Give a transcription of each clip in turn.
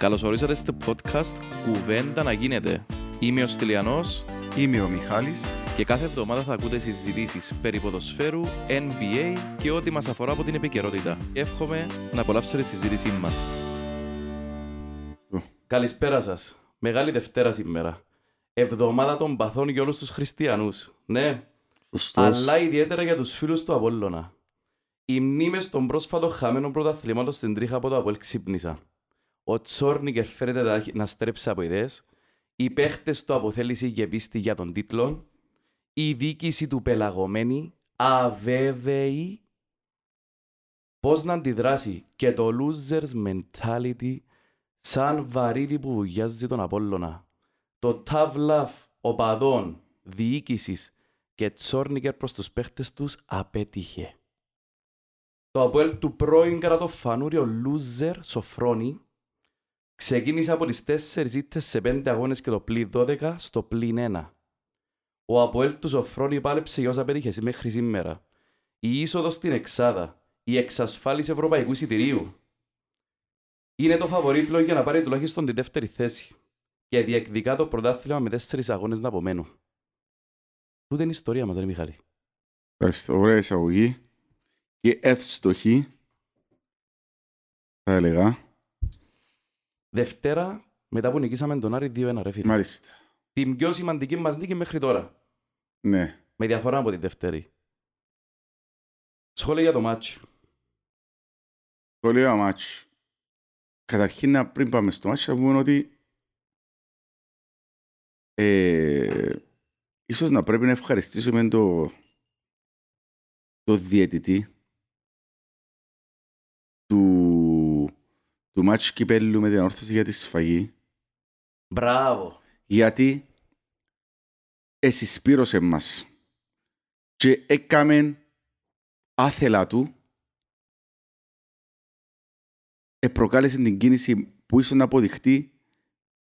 Καλώς ορίσατε στο podcast «Κουβέντα να γίνεται». Είμαι ο Στυλιανός Είμαι ο Μιχάλης. και κάθε εβδομάδα θα ακούτε συζητήσεις περί ποδοσφαίρου, NBA και ό,τι μας αφορά από την επικαιρότητα. Εύχομαι να απολαύσετε τη συζήτησή μας. Ω. Καλησπέρα σας. Μεγάλη Δευτέρα σήμερα. Εβδομάδα των παθών για όλους τους χριστιανούς. Ναι, Σωστός. αλλά ιδιαίτερα για τους φίλους του Απόλλωνα. Οι μνήμες των πρόσφατων χαμένων πρωταθλημάτων στην τρίχα από το Απόλλ ξύπνησαν. Ο Τσόρνικερ φαίνεται να- να στρέψει από ιδέες. Οι παίχτες του αποθέλησης και πίστη για τον τίτλο. Η διοίκηση του πελαγωμένη, αβέβαιη. Πώς να αντιδράσει και το losers mentality σαν βαρύδι που βουλιάζει τον Απόλλωνα. Το tough love οπαδών, διοίκησης και Τσόρνικερ προς τους παίχτες τους απέτυχε. Το Αποέλ του πρώην κρατοφανούριο loser Σοφρόνη ξεκίνησε από τις 4 ήττες σε 5 αγώνες και το πλήν 12 στο πλήν 1. Ο Αποέλ του Σοφρόνη πάλεψε για όσα πέτυχε μέχρι σήμερα. Η είσοδος στην Εξάδα, η εξασφάλιση ευρωπαϊκού εισιτηρίου. Είναι το φαβορή πλέον για να πάρει τουλάχιστον τη δεύτερη θέση και διεκδικά το πρωτάθλημα με τέσσερις αγώνες να απομένουν. Τούτε είναι η ιστορία μας, ρε Μιχάλη. Ευχαριστώ. Ωραία εισαγωγή. Και εύστοχη. Θα έλεγα. Δευτέρα, μετά που νικήσαμε τον Άρη 2-1, ρε φίλε. Μάλιστα. Την πιο σημαντική μας νίκη μέχρι τώρα. Ναι. Με διαφορά από τη Δευτέρη. Σχόλια για το μάτς. Το λέω μάτς. Καταρχήν, να- πριν πάμε στο μάτς, θα πούμε ότι ε, ίσως να πρέπει να ευχαριστήσουμε το, το διαιτητή του, του μάτς κυπέλλου με την όρθωση για τη σφαγή. Μπράβο. γιατί εσυσπήρωσε μας και έκαμε άθελα του επροκάλεσε την κίνηση που ίσως να αποδειχτεί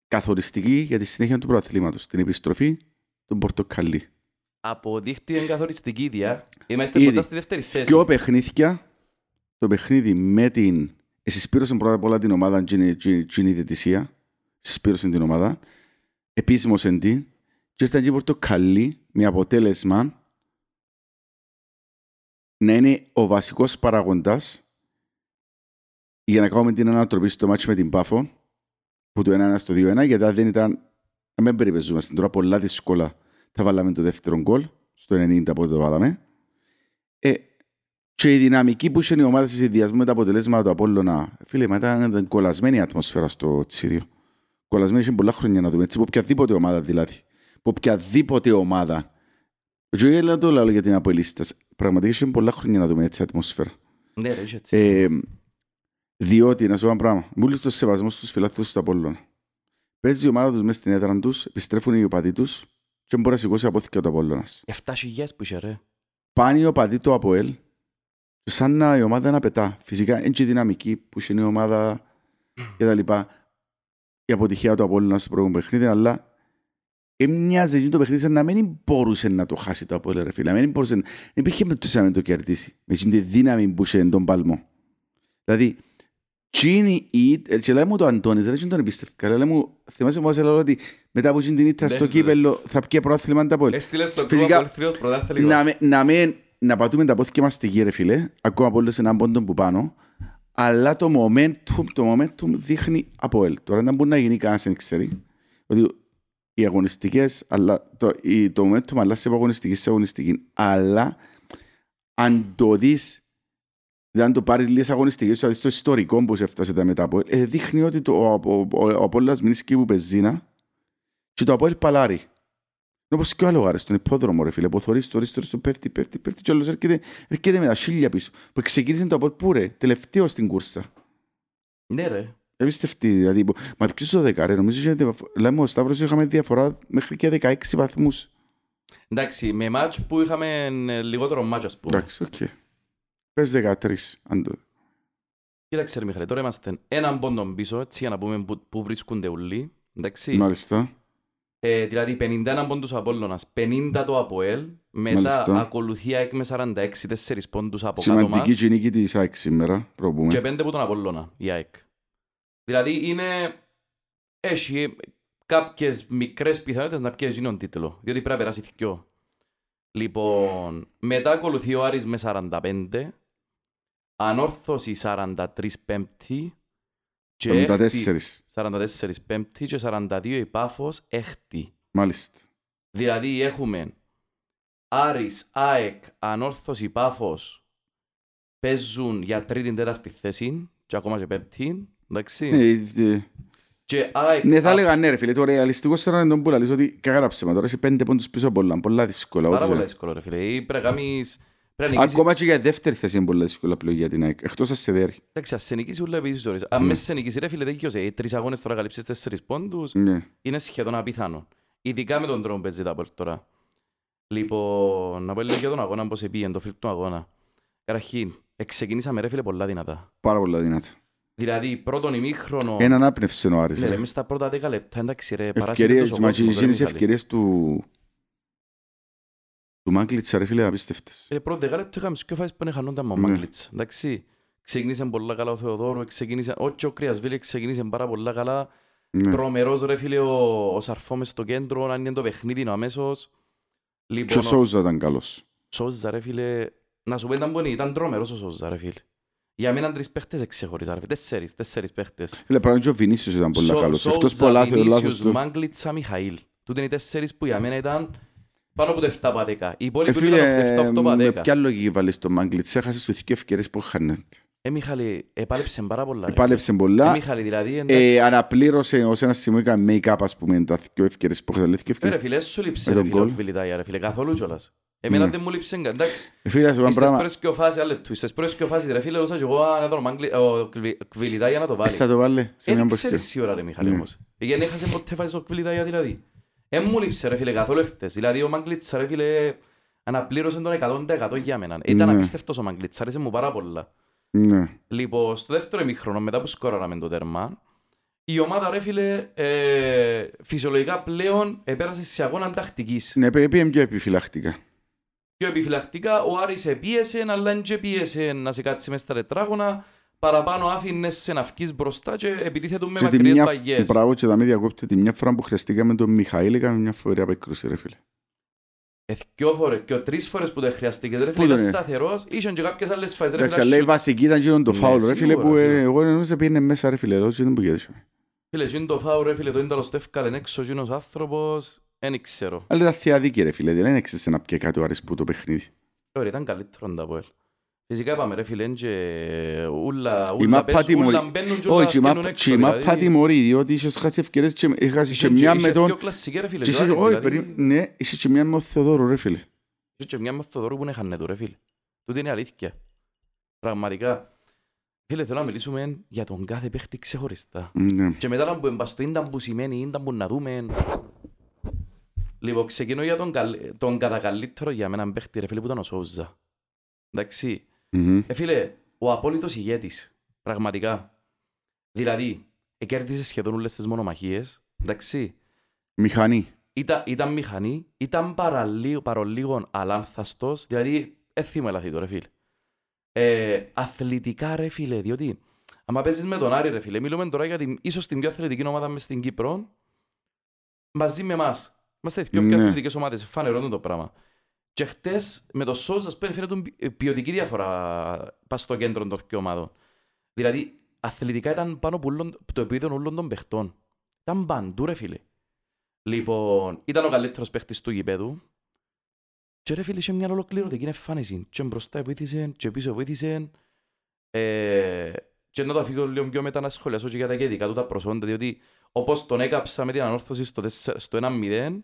καθοριστική για τη συνέχεια του πρωταθλήματος, την επιστροφή του Πορτοκαλί. Αποδείχτηκε εγκαθοριστική ίδια. Είμαστε Ήδη. κοντά στη δεύτερη θέση. Δυο παιχνίδια, το παιχνίδι με την... Εσυσπήρωσε πρώτα απ' όλα την ομάδα Τζίνι Διετησία. Εσυσπήρωσε την ομάδα. Επίσημος την. Και ήρθαν και Πορτοκαλί με αποτέλεσμα να είναι ο βασικός παραγοντάς για να κάνουμε την ανατροπή στο μάτσο με την Πάφο που το 1-1 στο 2-1 γιατί αν δεν ήταν να μην περιπεζούμαστε τώρα πολλά δύσκολα θα βάλαμε το δεύτερο γκολ στο 90 από το βάλαμε ε, και η δυναμική που είχε η ομάδα σε συνδυασμό με τα αποτελέσματα του Απόλλωνα φίλε μα ήταν κολλασμένη η ατμόσφαιρα στο Τσίριο κολλασμένη είχε πολλά χρόνια να δούμε έτσι από οποιαδήποτε ομάδα δηλαδή από οποιαδήποτε ομάδα και δεν το λέω για την Αποελίστας πραγματικά είχε πολλά χρόνια να δούμε έτσι ατμόσφαιρα Ναι, ρε, είσαι έτσι. ε, διότι, να σου πω ένα πράγμα, μόλις το σεβασμό στους φιλάθλους του Απόλλωνα. Παίζει η ομάδα τους μέσα στην έδρα τους, επιστρέφουν οι οπαδοί τους και μπορεί να σηκώσει απόθηκε ο Απόλλωνας. 7.000 που είχε, ρε. Πάνε οι οπαδοί του Αποέλ και σαν να η ομάδα να πετά. Φυσικά είναι και η δυναμική που είναι η ομάδα και τα λοιπά. Η αποτυχία του Απόλλωνα στο πρώτο παιχνίδι, αλλά έμοιαζε εκείνο το παιχνίδι σαν να μην μπορούσε να το χάσει το Απόλλωνα, ρε φίλε. Δεν μπορούσε, δεν υπήρχε περίπτωση να το κερδίσει. Με εκείνη τη δύναμη που είχε τον παλμό. Δηλαδή, Τσίνη η και λέει μου το Αντώνης, δεν τον εμπιστεύκα. Λέει μου, θυμάσαι μου έλεγα ότι μετά από εκείνη την ήττα Ναι, στο ναι. κύπελλο θα πιέ πρόθλημα τα Απόλλωνα. Έστειλε στο Φυσικά, κλουμπ Απολθρίος πρωτάθλημα. Να, με- να, με, να πατούμε τα πόθηκια μας στη γη, ρε φίλε, ακόμα από όλους έναν πόντο που πάνω, αλλά το momentum, το momentum δείχνει από ελ. Τώρα δεν μπορεί να γίνει κανένας δεν ξέρει ότι οι αγωνιστικές, αλλά το, η, το momentum αλλάζει από αγωνιστική σε αγωνιστική. Αλλά αν το δεις, δηλαδή αν το πάρεις λίγες αγωνιστικές, δηλαδή στο ιστορικό που σε έφτασε τα μετά από ε, δείχνει ότι το, ο, ο, ο, ο Απόλλωνας μείνει σκύβου πεζίνα και το Απόλλη παλάρει. Είναι όπως και ο άλλο γάρες, στον υπόδρομο ρε φίλε, που θωρείς το ρίστο του πέφτει, πέφτει, πέφτει και όλος έρχεται, έρχεται με τα χίλια πίσω. Που ξεκίνησε το Απόλλη πού ρε, τελευταίο στην κούρσα. Ναι, ρε. Εμπιστευτεί, δηλαδή, που- μα ποιος το δεκάρε, νομίζω ότι λέμε ο Σταύρος είχαμε διαφορά μέχρι και 16 βαθμούς. Εντάξει, με μάτς που είχαμε ε, λιγότερο μάτς, ας πούμε. Εντάξει, οκ. Πες 13, αν το... Κοίταξε, ρε Μιχαλή, τώρα είμαστε έναν πόντο πίσω, έτσι, για να πούμε που, που βρίσκονται όλοι. Εντάξει. Μάλιστα. Ε, δηλαδή 51 πόντους Απόλλωνας, 50 το ΑΠΟΕΛ, μετά Μάλιστα. ακολουθεί ΑΕΚ με 46, 4 πόντους από κάτω Σημαντική μας και η νίκη της ΑΕΚ σήμερα, προπούμε. και 5 που τον Απόλλωνα, η ΑΕΚ. Δηλαδή είναι... Έχει κάποιες μικρές πιθανότητες να πιέσει τον τίτλο, διότι πρέπει να περάσει θυκιό. Λοιπόν, μετά ακολουθεί ο Άρης με 45, Ανόρθωση 43 πέμπτη και 54. έκτη 44 πέμπτη και 42 η Πάφος έκτη. Μάλιστα. Δηλαδή έχουμε Άρης, ΑΕΚ, Ανόρθωση, Πάφος παίζουν για τρίτη τέταρτη θέση και ακόμα και πέμπτη. Εντάξει. Ναι, ε, Και ΑΕΚ... Ναι, θα έλεγα ναι ρε φίλε, το ρεαλιστικό στερό είναι τον που λαλείς ότι κακάραψε με τώρα, είσαι πέντε πόντους πίσω από πολλά, πολλά δύσκολα. Πάρα ό,τι πολύ σε- δύσκολο ρε φίλε. Ή Πρέπει να κάνεις... Πρέπει να νικήσεις... Ακόμα και για δεύτερη θέση είναι πολλά δύσκολα πλέον για την ΑΕΚ, εκτός ας σε δέρει. Εντάξει, ας σε νικήσει ούλα επίσης ώρες. Αν Ναι. μέσα σε νικήσει ρε φίλε δεν κοιόσε. Οι τρεις αγώνες τώρα καλύψεις τέσσερις πόντους. Ναι. είναι σχεδόν απίθανο. Ειδικά με τον τρόπο που παίζει τα Απόελ τώρα. Λοιπόν, να πω λίγο για τον αγώνα πώς επήγαινε, το φιλπ του αγώνα. Καταρχήν, ξεκινήσαμε ρε φίλε πολλά δυνατά. Πάρα πολλά δυνατά. Δηλαδή, πρώτον ημίχρονο... Έναν άπνευσε ο Άρης. Ναι, ε. ρε, μες στα πρώτα δέκα λεπτά, εντάξει ρε, παράσυρε Ευκαιρίες, τόσο μα κόσμο, και ρε, γίνεις Μιχάλη. ευκαιρίες του... του Μάγκλητσα ρε φίλε απίστευτες. Ε, πρώτα δέκα λεπτά είχαμε πιο φάσεις που είναι χανόνταν με ο Ναι. Μάγκλητς. Εντάξει, ξεκίνησε πολλά καλά ο Θεοδόρου, ξεκίνησε... Ο και ο Κρυασβίλη ξεκίνησε πάρα πολλά καλά. Ναι. Τρομερός ρε φίλε ο, ο Σαρφό μες στο κέντρο, αν είναι το παιχνίδι είναι αμέσως. Και Λοιπόν, ο Σόουζα ήταν καλός. Σόζα ρε φίλε, να σου πω ήταν πονή, ήταν τρομερός ο Σόζα ρε φίλε. Για μένα τρεις παίχτες εξεχώριζα ρε φίλε, τέσσερις, τέσσερις παίχτες. Φίλε, πράγματι και ο Βινίσιος ήταν πολύ Σο- καλός. Εκτός Σόουζα, που λάθος, Βινίσιους, λάθος του. Μάγκλητσα, Μιχαήλ. Τούτοι είναι οι τέσσερις που για μένα ήταν πάνω από το 7 από 10. Οι Ε, υπόλοιποι ήταν φίλε, από το 7 από με 10. ποια λογική βάλεις το Μάγκλητσα, έχασες τους δύο ευκαιρίες που χάνεται. Ε, Μιχάλη, επάλεψε πάρα πολλά. ρε. Επάλεψε Ε, πολλά. Μιχάλη, δηλαδή, Ε, εντάξει. αναπλήρωσε ως ένας σημείο έκανε make-up ας πούμε τα δύο ευκαιρίες που είχατε. Δύο Ε, Ρε ευκαιρίες. φίλε, σου λείψε με ρε τον φίλε ο γκολ. Κβιλιτάγια ρε φίλε, καθόλου κιόλας. Εμένα Ναι. δεν μου λείψε καν, εντάξει. Ε, Φίλε, σου πω ένα Στις πράγμα. πρώτες και ο φάσεις, άλλο λεπτού, στις πρώτες και ο φάσεις ρε φίλε, ρώσα και εγώ αν τον Μάγκλη- ο Κβι- Κβιλιτάγια να το Ε, βάλει. Θα το βάλει σε Δεν μια ξέρεις μποσκιά. τι ώρα ρε Μιχάλη Ναι. όμως. Γιατί έχασες ποτέ φάσεις ο Κβιλιτάγια δηλαδή. Εν μου λείψε ρε φίλε καθόλου εχθές. Δηλαδή ο Μάγκλητς ρε φίλε αναπλήρωσε τον 100% για μένα. Ήταν Ναι. απίστευτος ο Μάγκλητς, άρεσε μου πάρα πολλά. Ναι. Λοιπόν, στο δεύτερο ημίχρονο, μετά που σκόραραμε το τέρμα, η ομάδα ρε φίλε ε, φυσιολογικά πλέον επέρασε σε αγώνα τακτικής. Ναι, πέ- πήγαινε πιο επιφυλακτικά. Πιο επιφυλακτικά, ο Άρης επίεσε, αλλά δεν και πίεσε να σε κάτσει μες στα τετράγωνα. Παραπάνω άφηνες σε να βγεις μπροστά και επιτίθετο με Και τη μακριές μια, παγιές. μπράβο και τα με διακόπτε, τη μια φορά που χρειαστήκαμε τον Μιχαήλ έκαμε μια φορά απέκρουση ρε φίλε. Ε, δυο φορές, και τρεις φορές που δεν χρειαστήκε. Ρε Πού φίλε, ήταν τον είναι; σταθερός, είχαν και κάποιες άλλες φάσεις. Ρε Εντάξει, φίλε, αλλά η σου- βασική ήταν και το Ναι, φάουλ ρε φίλε σίγουρα, που ε, σίγουρα. εγώ νόμιζα πήγαινε μέσα ρε φίλε, εδώ και δεν που γέδεσαι. Φίλε, εκείνο το φάου ρε φίλε, το ίνταλο το έφκαλε έξω εκείνος άνθρωπος, δεν ξέρω. Αλλά ήταν θεία δίκη ρε φίλε, δεν έξεσαι να πιέ κάτι ο Άρης που το παιχνίδι. Ωραία, ήταν καλύτερο τα Αποέλ. Φυσικά είπαμε ρε φίλε, και ούλα, Η ούλα μάπα παίζουν, τιμωρεί. ούλα μπαίνουν και ούλα Όχι, και η βγαίνουν μάπα- έξω, και η δηλαδή. μάπα τιμωρεί, διότι είχες χάσει ευκαιρίες και είχες Είχε και μια είχε με τον... δυο κλασσικές, ρε φίλε, και και είχες- άλλες, Όχι, δηλαδή. περί- ναι, είσαι και μια με ο Θεοδόρου ρε φίλε. Είχε και μια μαθοδόρου που είναι χανέτο ρε φίλε. Τούτη είναι αλήθεια. Πραγματικά. Φίλε, θέλω να μιλήσουμε για τον κάθε παίχτη ξεχωριστά. Ναι. Και μετά να που εμπαστό ήταν που σημαίνει, ήταν που να δούμε. Λοιπόν, ξεκινώ για τον, καλ- τον κατακαλύτερο για μένα παίχτη ρε φίλε που ήταν ο Σόουζα. Εντάξει. Μμμ. Ε, φίλε, ο απόλυτος ηγέτης. Πραγματικά. Δηλαδή, εκέρδισε σχεδόν όλες τις μονομαχίες. Εντάξει. Μηχανή. Ήταν, ήταν μηχανή, ήταν παραλίγο, παρολίγο αλάνθαστος, δηλαδή έθιμο ελαθή το ρε φίλε. Ε, αθλητικά ρε φίλε, διότι άμα παίζεις με τον Άρη ρε φίλε, μιλούμε τώρα για την, ίσως την πιο αθλητική ομάδα μες στην Κύπρο, μαζί με εμάς. Είμαστε οι πιο, πιο Ναι. αθλητικές ομάδες, φανερώνουν το πράγμα. Και χτες με το Σόζας πέντε φαίνεται ποι- ποιοτική διαφορά πας στο κέντρο των δύο ομάδων. Δηλαδή, αθλητικά ήταν πάνω από όλων- το επίπεδο όλων των παιχτών. Ήταν παντού ρε φίλε. Λοιπόν, ήταν ο καλύτερος παίχτης του γηπέδου. Και ρε φίλε, είχε μια ολοκληρωτική εμφάνιση. Και μπροστά βοήθησε, και πίσω βοήθησε. Ε, και να το αφήγω λίγο πιο μετά να σχολιάσω και για τα ειδικά του τα προσόντα, διότι όπως τον έκαψα με την ανόρθωση στο, 4 στο 1-0,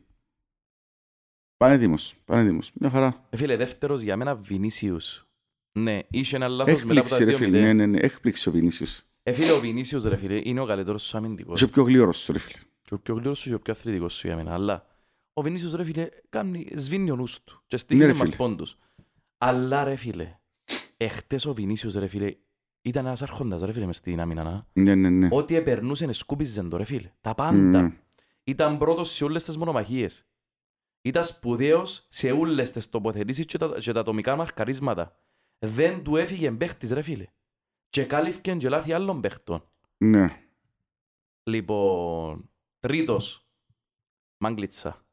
δεύτερος για μένα Βινίσιους. Ναι, είχε ένα λάθος μετά από τα Έκπληξη, ρε 2-0. φίλε. Ναι, ναι, ναι. Έκπληξη ο Βινίσιος. Ε, φίλε, ο Βινίσιος, ρε φίλε, είναι ο καλύτερος σου αμυντικός. Είσαι πιο γλύρος, ρε φίλε. Και ο πιο γλύρος σου και ο πιο αθλητικός σου για μένα. Αλλά ο Βινίσιος ρε φίλε κάνει, σβήνει ο νους του και Ναι, στήχησε ρε μας φίλε. πόντους. Αλλά ρε φίλε, εχτες ο Βινίσιος ρε φίλε ήταν ένας άρχοντας ρε φίλε μες στην άμυνα. να. Ναι, ναι, ναι. Ό,τι επερνούσε σκούπιζε το ρε φίλε. Τα πάντα. Μμμ. Ήταν πρώτος σε όλες τις μονομαχίες. Ήταν σπουδαίος σε όλες τις τοποθετήσεις και τα, και τα ατομικά μαρκαρίσματα. Δεν του έφυγε παίχτης ρε φίλε. Και κάλυφκε και λάθη άλλων παίχτων. Ναι. Λοιπόν, τρίτος, Μάγκλιτσα.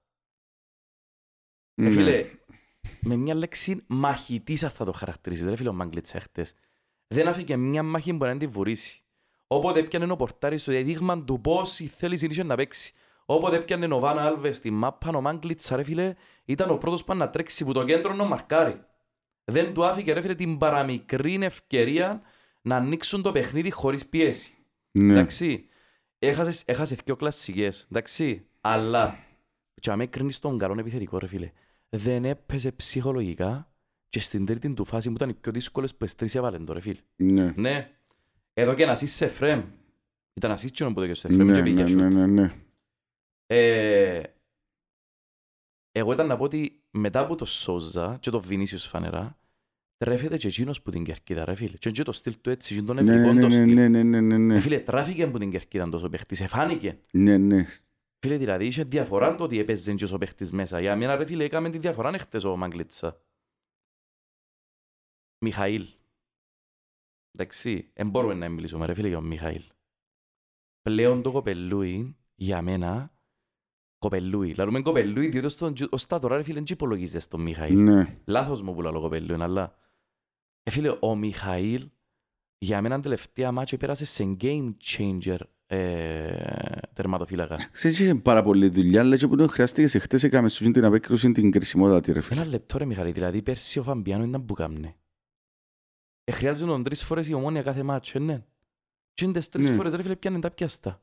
Ε, Ναι. φίλε, με μια λέξη μαχητής αν θα το χαρακτηρίσεις, ρε φίλε ο Μάγκλιτσα χτες. Δεν άφηκε μια μάχη που να την βουρήσει. Όποτε έπιανε ο πορτάρις στο δείγμα του πόση θέληση είχε να παίξει. Όποτε έπιανε ο Βάνα Άλβες στη μάπα, ο Μάγκλιτσα ρε φίλε, ήταν ο πρώτος που να τρέξει που το κέντρο να μαρκάρει. Δεν του άφηκε ρε φίλε την παραμικρή ευκαιρία να ανοίξουν το παιχνίδι χωρίς πίεση. Ναι. Εντάξει, έχασες, έχασες δυο κλασσικές, εντάξει, αλλά και αμέ κρίνεις τον καλό επιθετικό ρε φίλε, δεν έπαιζε ψυχολογικά και στην τρίτη του φάση που ήταν οι πιο δύσκολες που εστρίσει έβαλε το ρε φίλε. Ναι. Ναι, εδώ και να είσαι σε φρέμ, ήταν ασύς και νομίζω και σε φρέμ Ναι, και πήγες ναι, σούτ. ναι, ναι, ναι. Ε, εγώ ήταν να πω ότι μετά από το Σόζα και το Βινίσιος φανερά, τρέφεται και εκείνος που την κερκίδα ρε φίλε. Και και το στυλ του έτσι, και τον Ναι, ναι, ευγικό ναι, το ναι, στυλ. ναι, ναι, ναι, ναι, Ε, ναι. Φίλε, τράφηκε που την κερκίδα τόσο παίχτης, εφάνηκε. Ναι, ναι. Φίλε, δηλαδή είχε διαφορά το ότι έπαιζε και ο παίχτης μέσα. Για μένα, ρε φίλε, έκαμε τη διαφορά εχθές ο Μαγκλίτσα. Μιχαήλ. Εντάξει, δεν μπορούμε να μιλήσουμε ρε φίλε για τον Μιχαήλ. Πλέον το κοπελούι, για μένα, κοπελούι. Λαλούμε κοπελούι, διότι στον, ως τα τώρα ρε φίλε, δεν υπολογίζεις τον Μιχαήλ. Ναι. Λάθος μου που λέω κοπελούι, αλλά... Ε, φίλε, ο Μιχαήλ, για μένα τελευταία μάτσο πέρασε σε game changer ε, τερματοφύλακας. Ξέρεις, είχε πάρα πολλή δουλειά, αλλά και που τον χρειάστηκες σε χτες έκαμε σου την απέκρουση την κρισιμότητα τη ρε φίλε. Ένα λεπτό ρε Μιχαλή, δηλαδή πέρσι ο Φαμπιάνο ήταν που κάμνε. Ε, χρειάζεται τον τρεις φορές η ομόνια κάθε μάτσο, ε, ναι. Και είναι τις τρεις Ναι. φορές ρε φίλε πιάνε τα πιάστα.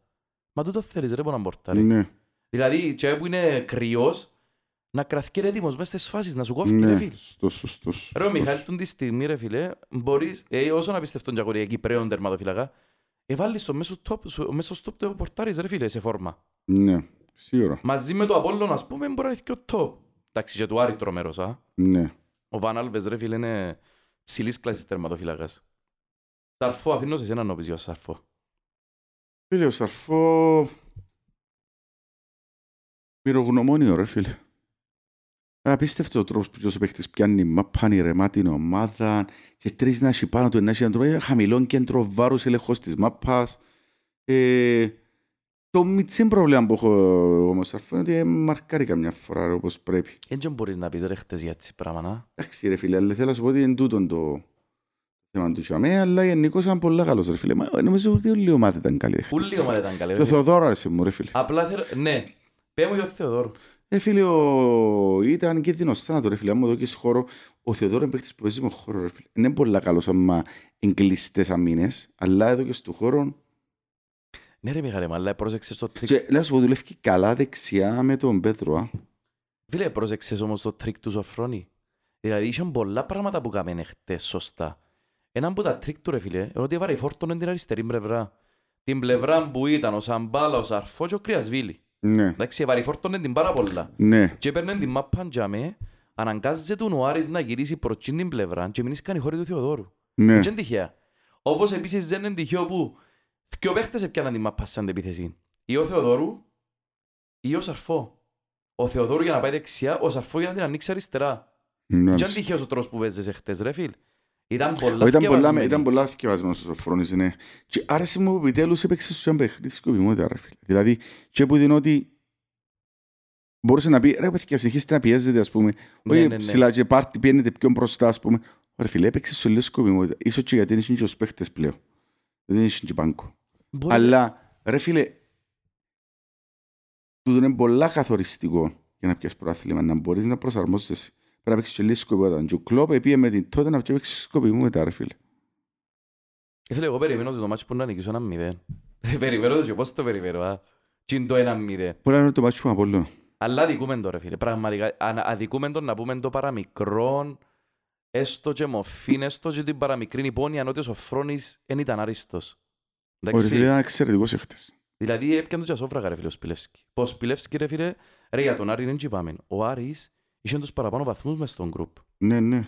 Μα τούτο θέλεις ρε πόνα μπορτάρει. Ναι. Δηλαδή και που είναι κρυός, να κρατήσει έτοιμος μέσα στις φάσεις, να σου κόφει ρε Ναι. φίλε. Σωστός, σωστός. Ρε ο σωστός. Μιχάλη τον τη στιγμή ρε φίλε, μπορείς, ε, όσο να πεις τον Τζακορία Κυπρέον τερματοφύλακα, ε, βάλεις στο μέσο top, στο μέσο stop το πορτάρεις ρε φίλε σε φόρμα. Ναι. Σίγουρα. Μαζί με το Απόλλων ας πούμε μπορεί να είναι και ο top. Εντάξει και του Άρη τρομερός, α. Ναι. Ο Βαν Άλβες ρε φίλε είναι ψηλής κλάσης τερματοφύλακας. Σαρφό, αφήνω σε εσένα να πεις για Σαρφό. Φίλε, ο Σαρφό... Πυρογνωμόνιο, ρε φίλε. Απίστευτο ο τρόπος που ο παίχτης πιάνει μάπα, ηρεμά την ομάδα και τρεις να έχει πάνω του, να έχει έναν τρόπο, χαμηλό κέντρο βάρους, έλεγχος της μάπας. Ε, το μητσί πρόβλημα που έχω εγώ με ο Σαρφό είναι ότι ε, μαρκάρει καμιά φορά ρε, όπως πρέπει. Εν και μπορείς να πεις ρε χτες για έτσι πράγμα, να. Εντάξει ρε φίλε, αλλά θέλω να σου πω ότι είναι τούτο το θέμα του Τσαμέ, αλλά γενικώς ήταν πολύ καλός ρε φίλε. Μα, νομίζω ότι όλη η ομάδα ήταν καλή. χτες. Ούλη η ομάδα ήταν καλή. Και ρε ο φίλε. Θεοδόρο άρεσε μου ρε φίλε. Απλά θέλω, ναι. Πέ μου για ο Θεοδόρου. Ε, φίλε, ο... ήταν κίνδυνος θάνατο, ρε φίλε. Άμα δω και σε χώρο, ο Θεοδόρο είναι παίχτης που παίζει με χώρο, ρε φίλε. Είναι πολύ καλός άμα εγκλειστές αμήνες, αλλά εδώ και στο χώρο... Ναι ρε Μιχάλη, αλλά πρόσεξες το τρίκ. Και να σου πω, δουλεύει καλά δεξιά με τον Πέτρο, α. Φίλε, πρόσεξες όμως το τρίκ του Σοφρόνη. Δηλαδή, είχαν πολλά πράγματα που κάμενε χτες σωστά. Ένα από τα τρίκ του ρε φίλε, είναι ότι έβαρε φόρτωνε την αριστερή πλευρά. Την πλευρά που ήταν ο Σαμπάλα, ο Σαρφό και ο Κρυασβίλη. Ναι, Εντάξει, έβαρε φόρτωνε την πάρα πολλά. ναι, Και έπαιρνε την μάπα τζαμέ, αναγκάζεται τον ο Άρης να γυρίσει προς εκείνη την πλευρά και μην κάνει χώρη του Θεοδόρου. ναι. Δεν είναι τυχαία. Όπως επίσης δεν είναι τυχαίο που δυο παίχτες έπιαναν την μάπα σαν αντεπίθεση. Ή ο Θεοδόρου ή ο Σαρφό. Ο Θεοδόρου για να πάει δεξιά, ο Σαρφό για να την ανοίξει αριστερά. ναι. Δεν είναι τυχαίος ο τρόπος που παίζεσαι χτες ρε φίλ. Ήταν πολλά Ο, Ήταν πολλά, θκευασμένοι. ήταν πολλά θυκευασμένος ο Σοφρόνης, ναι. Και άρεσε μου που επιτέλους έπαιξε στο ένα παιχνίδι σκοπιμότητα, ρε φίλε. Δηλαδή, και που δίνω ότι μπορούσε να πει, ρε παιδιά, συνεχίστε να πιέζετε, ας πούμε. Ναι, Όχι ναι, ναι. ψηλά και πάρτι, πιένετε πιο μπροστά, ας πούμε. Ρε φίλε, έπαιξε στο λίγο σκοπιμότητα. Ίσως και γιατί είναι και os παίχτες πλέον. Δεν είναι και μπάνκο. Μπορεί- Αλλά, ρε φίλε, τούτο είναι πολλά καθοριστικό για να πιάσεις προάθλημα, να μπορείς να προσαρμόζεσαι. Πρέπει να παίξεις και λίγο σκοπιμότητα. Και ο Κλόπ πήγε με την τότε να παίξεις σκοπιμότητα, ρε φίλε. Ε, Φίλε, εγώ περιμένω ότι το μάτσο που να νικήσω ένα μηδέν. Δεν περιμένω το και πώς το περιμένω, α; Τι είναι το ένα μηδέν. Μπορεί να είναι το μάτσο που Απόλλωνα. Αλλά αδικούμε το ρε φίλε, πραγματικά. ανα- Αδικούμε το να πούμε το παραμικρόν, έστω και μοφήν, έστω και την παραμικρή υπόνοια ότι ο Σοφρόνης δεν ήταν άριστος. Ο ρε φίλε Εντάξει, ήταν εξαιρετικός εχθές. Δηλαδή έπιαν το τζασόφραγα ρε φίλε ο Σπιλεύσκη. Πως ο Σπιλεύσκη ρε φίλε, ρε για τον Άρη δεν τσιπάμε. Ο Άρης είχε τους παραπάνω βαθμούς μες στον γκρουπ. Ναι, ναι,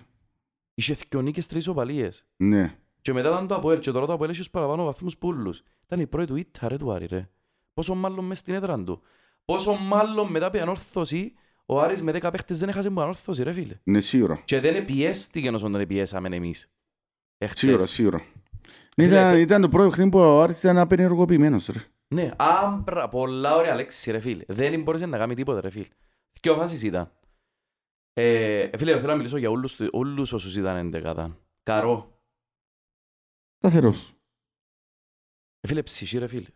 Είχε δυο νίκες τρεις οπαλίες. ναι. Και μετά ήταν το Αποέλ και τώρα το Αποέλ έχει τους παραπάνω βαθμούς πούλους. Ήταν η πρώτη του ήττα ρε του Άρη ρε. Πόσο μάλλον μες στην έδρα του. Πόσο μάλλον μετά από η ανόρθωση, ο Άρης με 10 παίχτες δεν έχασε από ανόρθωση ρε φίλε. Ναι, σίγουρα. Και δεν πιέστηκε όσο τον πιέσαμε εμείς. Εχθές. Σίγουρα, σίγουρα. Φίλε, Ήταν, θε- ήταν το πρώτο παιχνίδι που ο Άρης ήταν απενεργοποιημένος, ρε. Ναι, άμπρα, πολλά ωραία λέξη ρε φίλε. Δεν μπορούσε να κάνει τίποτα ρε φίλε. Δυο φάσεις ήταν. Ε, φίλε, θέλω να μιλήσω για όλους, του- όλους όσους ήταν εντεκάτα. Καρό. Σταθερός. Ε, φίλε, ψυχή ρε φίλε.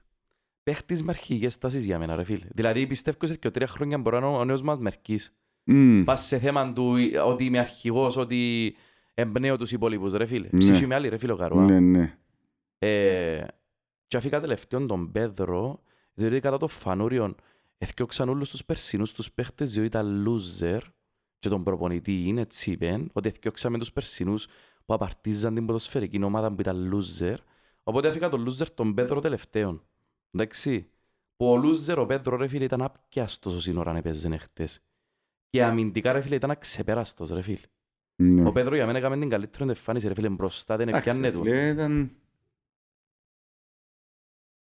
Παίχτης με αρχικές τάσεις για μένα ρε φίλε. Δηλαδή πιστεύω σε και τρία χρόνια μπορεί να είναι ο νέος μας Μερκής. Μμ. Πας σε θέμα του ε, ότι είμαι αρχηγός, ότι εμπνέω τους υπόλοιπους ρε φίλε. Ναι. Ψυχή με άλλη ρε φίλε ο Καρό. α. Ναι, ναι. Ε, και αφήκα τελευταίον τον Πέδρο, διότι κατά το φανούριο εθιώξαν όλους τους περσινούς τους παίχτες διότι ήταν loser και τον προπονητή είναι έτσι είπεν, ότι εθιώξαμε τους περσινούς που απαρτίζαν την ποδοσφαιρική ομάδα που ήταν loser, οπότε αφήκα τον loser τον Πέδρο τελευταίον. Εντάξει, που ο loser ο Πέδρο ρε φίλε ήταν απιάστος όσοι ώρα έπαιζε χτες. Και αμυντικά ρε φίλε ήταν αξεπέραστος ρε φίλε. ναι. Ο Πέδρο για μένα έκαμε την καλύτερη του εμφάνιση ρε φίλε μπροστά δεν Εντάξει, έπιανε του. φίλε, ήταν...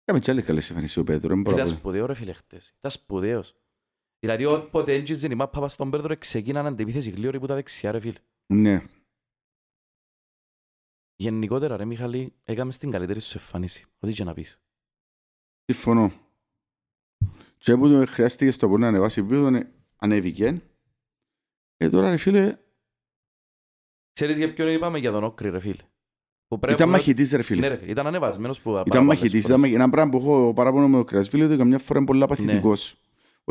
Κάμε και άλλες καλές εμφανίσεις ο Πέτρο, δεν μπορώ να Ήταν πω. σπουδαίο ρε φίλε χτες. Ήταν σπουδαίος. Δηλαδή όποτε έντζιζε η μάπα πας στον Πέδρο ξεκίναν αντιπίθεση γλίωρη που τα δεξιά ρε φίλε. Ναι. Γενικότερα ρε Μιχαλή, έκαμε στην καλύτερη σου εμφάνιση. Ό,τι και να πεις. Συμφωνώ. Και που το χρειάστηκε στο πόνο να ανεβάσει επίπεδο, ναι, ανέβηκε. Ε, τώρα ρε φίλε, Ξέρεις για ποιον είπαμε για τον Όκρη ρε φίλε. Που πρέπει ήταν να- μαχητής ρε Ναι φίλε. ρε φίλε, ήταν ανεβασμένος που Ήταν μαχητής, ήταν μαχ- ένα πράγμα που έχω παράπονο με το Κρασβίλιο, ότι καμιά φορά είναι πολλά Ναι.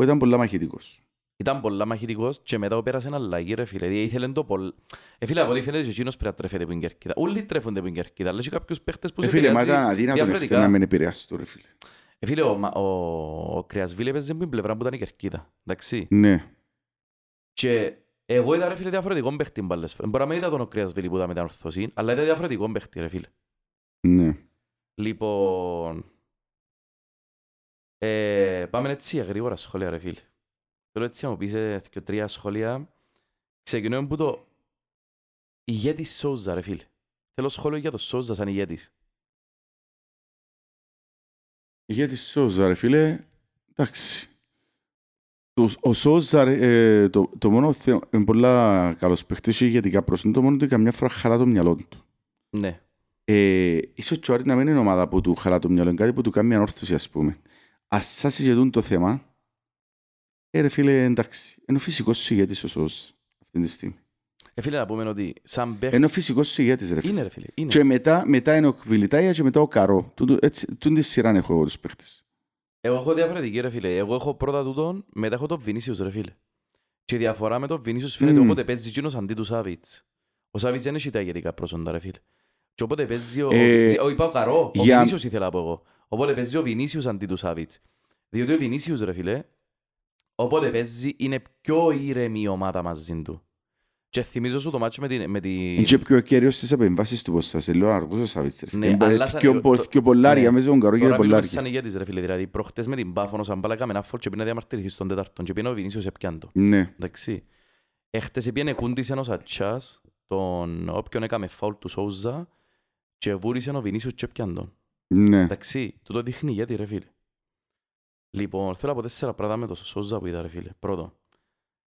Παθητικός. Ο ήταν πολλά μαχητικός. Ήταν πολλά μαχητικός και μετά πέρασε ένα αλλαγή ρε φίλε. Δηλαδή ήθελε το πολλ... Ε φίλε, από ό,τι φαίνεται και εκείνος πρέπει να τρέφεται που είναι κερκίδα. Όλοι τρέφονται που είναι κερκίδα. Αλλά έχει κάποιους παίχτες που Ε, σε φίλε, μα επηρεάζει ήταν αδύνατο να διαφορετικά. χτες να μην επηρεάσει το ρε φίλε. Ε, φίλε, ο, Μα- ο, ο Κρυασβίλη έπαιζε που την πλευρά που ήταν η κερκίδα. Εντάξει. Ναι. Και εγώ είδα ρε φίλε διαφορετικό παίχτη μπάλες. Μπορεί να μην είδα τον ο Κρυασβίλη που ήταν με την ορθωσή, αλλά είδα διαφορετικό παίχτη ρε φίλε. Ναι. Λοιπόν, ε, πάμε έτσι για γρήγορα σχόλια ρε φίλε. Θέλω έτσι να μου πεις ε, και τρία σχόλια. Ξεκινούμε που το ηγέτης Σόουζα ρε φίλε. Θέλω σχόλιο για το Σόουζα σαν ηγέτης. Γιατί Σόζα ρε φίλε, εντάξει. Το- Ο Σόζα, ρε, ε, το, το μόνο θέμα, είναι πολλά καλός παίχτης και ηγετικά προς το μόνο ότι καμιά φορά χαλά το μυαλό του. Ναι. Ε, ίσως και ο Άρης να μην είναι ομάδα που του χαλά το μυαλό, είναι κάτι που του κάνει ανόρθωση ας πούμε. Ας σας συζητούν το θέμα, ε ρε φίλε εντάξει, είναι ο φυσικός σου ηγέτης ο Σόζα αυτή τη στιγμή. Ε, φίλε να πούμε ότι σαν παίχτη... Είναι ο φυσικός σου ηγέτης ρε φίλε. Είναι ρε φίλε, είναι. Και μετά, μετά είναι ο Κβιλιτάια και μετά ο Καρό. Τούτο- Έτσι, τούν τη σειρά έχω εγώ τους παίχτες. Εγώ έχω διαφορετική ρε φίλε. Εγώ έχω πρώτα τούτον, μετά έχω τον Βινίσιους ρε φίλε. Και η διαφορά με τον Βινίσιους φαίνεται Μμμ. όποτε παίζει εκείνος αντί του Σάβιτς. Ο Σάβιτς δεν έχει τα ηγετικά πρόσοντα ρε φίλε. Και όποτε παίζει ο... Ε, ο είπα ο Καρό, ο για- Βινίσιους ήθελα να πω εγώ. Όποτε παίζει ο Βινίσιους αντί του Σάβιτς. Διότι ο Βινίσιους ρε φίλε, όποτε παίζει είναι πιο ήρεμη η ομάδα μαζί του. Και θυμίζω σου το μάτσο με την... Με την... Είναι και πιο κέριος στις επεμβάσεις του πως σας λέω αργούς ο Σαβίτς. ρε. Ναι, Είναι αλλά σαν- πιο πο- το- πιο πολλάρια ναι. μέσα στον καρό και Τώρα μιλούμε πολλάρια. σαν ηγέτης ρε φίλε. Δηλαδή προχτές με την Πάφωνο σαν μπάλα κάμε ένα φόλ και πήγαινε να διαμαρτυρηθεί στον τέταρτον και πήγαινε ο Βινίσιος έπιαν Ναι. Εντάξει. Έχτες πήγαινε κούντισε ένας ατσάς, τον όποιον έκαμε φάουλ του Σόουζα και βούρισε ο Βινίσιος και έπιαν τον. Ναι. Εντάξει, τούτο δείχνει γιατί ρε φίλε. Λοιπόν, θέλω από τέσσερα πράγματα με το Σόουζα που είδα ρε φίλε. Πρώτο,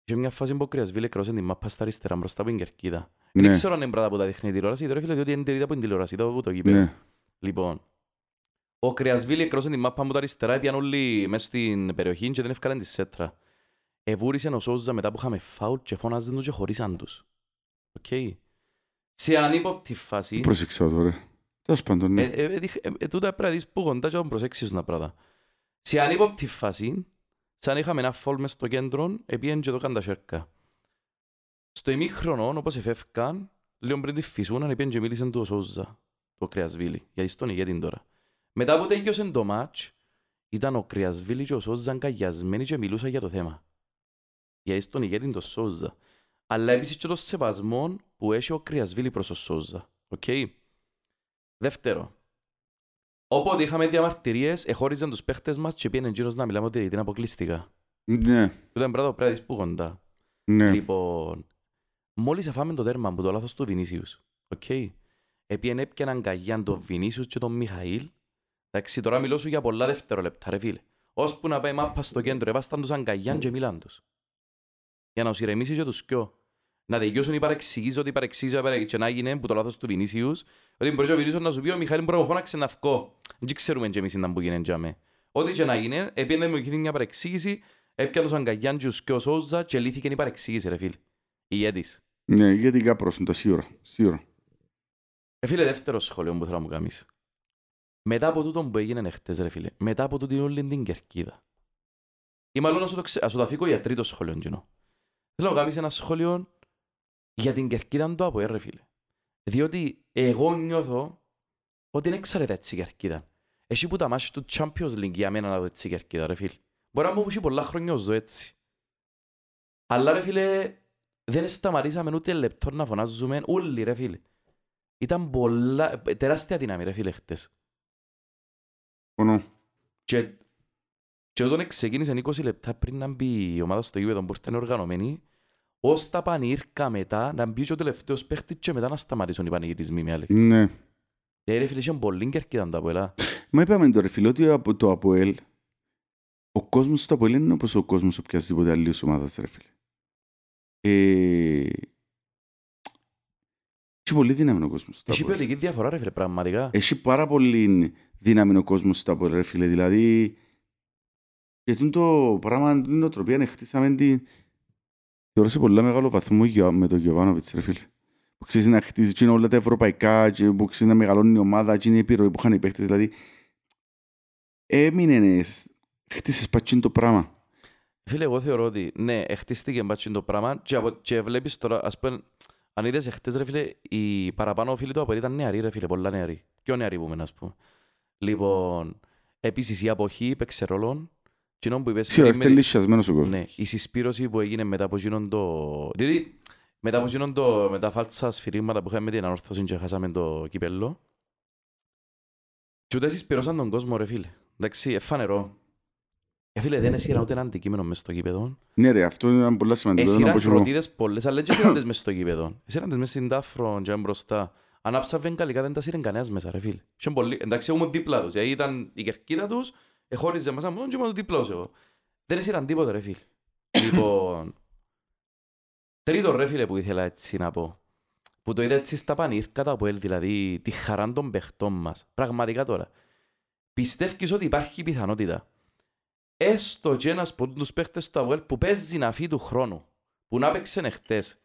είχε μια φάση που ο Κρυασβίλε κρόσεν την μάπα στα αριστερά μπροστά από την κερκίδα. Δεν Ναι. ξέρω αν είναι πράγματα που τα δείχνει η τηλεόραση, ρε φίλε, διότι είναι τελείτα από την τηλεόραση, είδα από το γήπεδο. Ναι. Λοιπόν, ο Κρυασβίλη κρόσεν την μάπα μου τα αριστερά, έπιαν όλοι μέσα στην περιοχή και δεν έφκαλαν τη σέτρα. Εβούρισε ο Σόουζα μετά που είχαμε φάουλ και φώναζαν τους και χωρίσαν τους. Οκ. Σε ανύποπτη φάση, Πρόσεξα τώρα. Τέλος πάντων, ε, ναι. ε, ε, δείχ- ε, ε, τούτα πρέπει να δεις που κοντά και να προσέξεις τα πράγματα. Σε ανύποπτη φάση, σαν είχαμε ένα φόλ μες στο κέντρο, επίεν και το καν τα σέρκα. Στο ημίχρονο, όπως εφεύκαν, λίγο πριν τη φυσούναν, επίεν και μίλησαν του ο Σόουζα, το Κρυασβίλη, γιατί στον ηγέτη τώρα. Μετά που τέλειωσε το μάτς, ήταν ο Κρυασβίλη και ο Σόουζα αγκαγιασμένοι και μιλούσαν για το θέμα. Γιατί στον ηγέτη το Σόουζα. Αλλά επίσης και το σεβασμό που έχει ο Κρυασβίλη προς ο Σόουζα. Οκ; Δεύτερο, Όποτε είχαμε διαμαρτυρίες, εχώριζαν τους παίχτες μας και πήγαινε γύρω να μιλάμε ότι ήταν αποκλειστικά. Ναι, Του ήταν πράγμα πρέπει να δεις που κοντά. ναι. Λοιπόν, μόλις αφάμε το τέρμα που το λάθος του Βινίσιους, οκ. Έπιεν έπιαναν καγιάν τον Βινίσιους και τον Μιχαήλ. Εντάξει, τώρα μιλώ σου για πολλά δευτερόλεπτα, ρε φίλε. Ώσπου να πάει μάπα στο κέντρο, έβασταν τους αγκαγιάν και μιλάν τους. Για να τους ηρεμήσει και τους κοιό. Να τελειώσουν οι παρεξηγήσεις, ότι παρεξήγησα παρε- και να γίνει που το λάθος του Βινίσιους, ότι μπορείς ο Βινίσιους να σου πει ο Μιχαήλ μπορεί να φώναξε να βγω. Δεν ξέρουμε και εμείς ήταν που γίνει τζάμε. Ό,τι και να γίνει, έπιανε μου γίνει μια παρεξήγηση, έπιανε τους αγκαγιάν και τους κοιό σόζα και λύθηκε η παρεξήγηση ρε φίλε. Ηγέτης. Ναι, γιατί κάπρος τα σίγουρα. Σίγουρα. Ε, φίλε, δεύτερο σχόλιο που θέλω να μου κάνεις. Μετά από τούτο που έγινε εχθές, ρε φίλε, μετά από τούτη όλη την κερκίδα. Ή μάλλον να σου το, ξε... ας σου το αφήκω για τρίτο σχόλιο, Τζινό. Θέλω να κάνεις ένα σχόλιο για την κερκίδα του από ρε φίλε. Διότι εγώ νιώθω ότι δεν ξέρετε έτσι η κερκίδα. Εσύ που τα μάτια του Champions League για μένα να δω έτσι η κερκίδα, ρε φίλε. Μπορεί να μου έχει πολλά χρόνια ως δω έτσι. Αλλά ρε φίλε, δεν σταματήσαμε ούτε λεπτό να φωνάζουμε όλοι ρε φίλε. Ήταν πολλά, τεράστια δύναμη ρε φίλε χτες. Πονώ. Και, και όταν ξεκίνησε 20 λεπτά πριν να μπει η ομάδα στο γήπεδο που ήταν οργανωμένη, ως τα πανήρκα μετά να μπει και ο τελευταίος παίχτης και μετά να σταματήσουν οι πανηγυρισμοί με άλλη. Ναι. Ε, ρε φίλε, είχε πολύ κερκίδα το Αποέλα. Μα είπαμε τώρα φίλε ότι από το ΑΠΟΕΛ ο κόσμος στο ΑΠΟΕΛ είναι όπως ο κόσμος οποιασδήποτε άλλης ομάδας ρε φίλε. Ε... Έχει πολύ δύναμη ο κόσμος στο Έχει ΑΠΟΕΛ. ποιοτική διαφορά ρε φίλε, πραγματικά. Έχει πάρα πολύ δύναμη ο κόσμος στο ΑΠΟΕΛ ρε φίλε. Δηλαδή και τούτο το πράγμα, την νοοτροπία χτίσαμε την θεωρώ σε πολύ μεγάλο βαθμό γιο- με τον Γιωβάνοβιτς ρε φίλε. Που ξέρεις να χτίζει και είναι όλα τα ευρωπαϊκά και που ξέρεις να μεγαλώνει η ομάδα και είναι η επιρροή που είχαν οι παίχτες. Δηλαδή έμεινε, χτίσες πατσίν το πράγμα. Φίλε, εγώ θεωρώ ότι ναι, χτίστηκε μπάτσι το πράγμα και, από, και βλέπεις τώρα, ας πούμε, αν είδες εχθές ρε φίλε, οι παραπάνω φίλοι του Αποέλ ήταν νεαροί ρε φίλε, πολλά νεαροί. Πιο νεαροί που μεν, ας πούμε. Λοιπόν, επίσης η αποχή παίξε ρόλο. Κοινό που είπες Ξέρω, πριν, έρχεται λυσιασμένος ο κόσμος. ναι, η συσπήρωση που έγινε μετά από εκείνον το... Διότι μετά από εκείνον το, με τα φάλτσα σφυρίγματα που είχαμε με την ανόρθωση και χάσαμε το κυπέλλο, και ούτε συσπήρωσαν τον κόσμο ρε φίλε. Εντάξει, εφανερό. Ε, φίλε, δεν έσυραν ούτε ένα αντικείμενο μες στο κήπεδο. Ναι ρε, αυτό είναι πολλά σημαντικό. δεν Έσυραν μπορούσα να πω. κροτίδες πολλές, αλλά δεν έσυραν τις μες στο κήπεδο. Έσυραν τις μες στην τάφρο και μπροστά. Αν άψαβεν καλικά δεν τα σύρεν κανένας μέσα ρε φίλε. Είχε πολύ- Εντάξει, ήμουν δίπλα τους, γιατί ήταν η κερκίδα τους, εχώριζε μέσα μου και ήμουν δίπλα τους εγώ. Δεν έσυραν τίποτα ρε φίλε. Λοιπόν, τρίτο ρε φίλε που ήθελα έτσι να πω. Που το είδα έτσι στα πανήρκατα από ελ, δηλαδή τη χαρά των παιχτών μας. Πραγματικά τώρα. Πιστεύεις ότι υπάρχει πιθανότητα; Έστω και ένας από τους παίχτες του ΑΒΟΕΛ που παίζει να φύγει του χρόνου, που να παίξει εχθές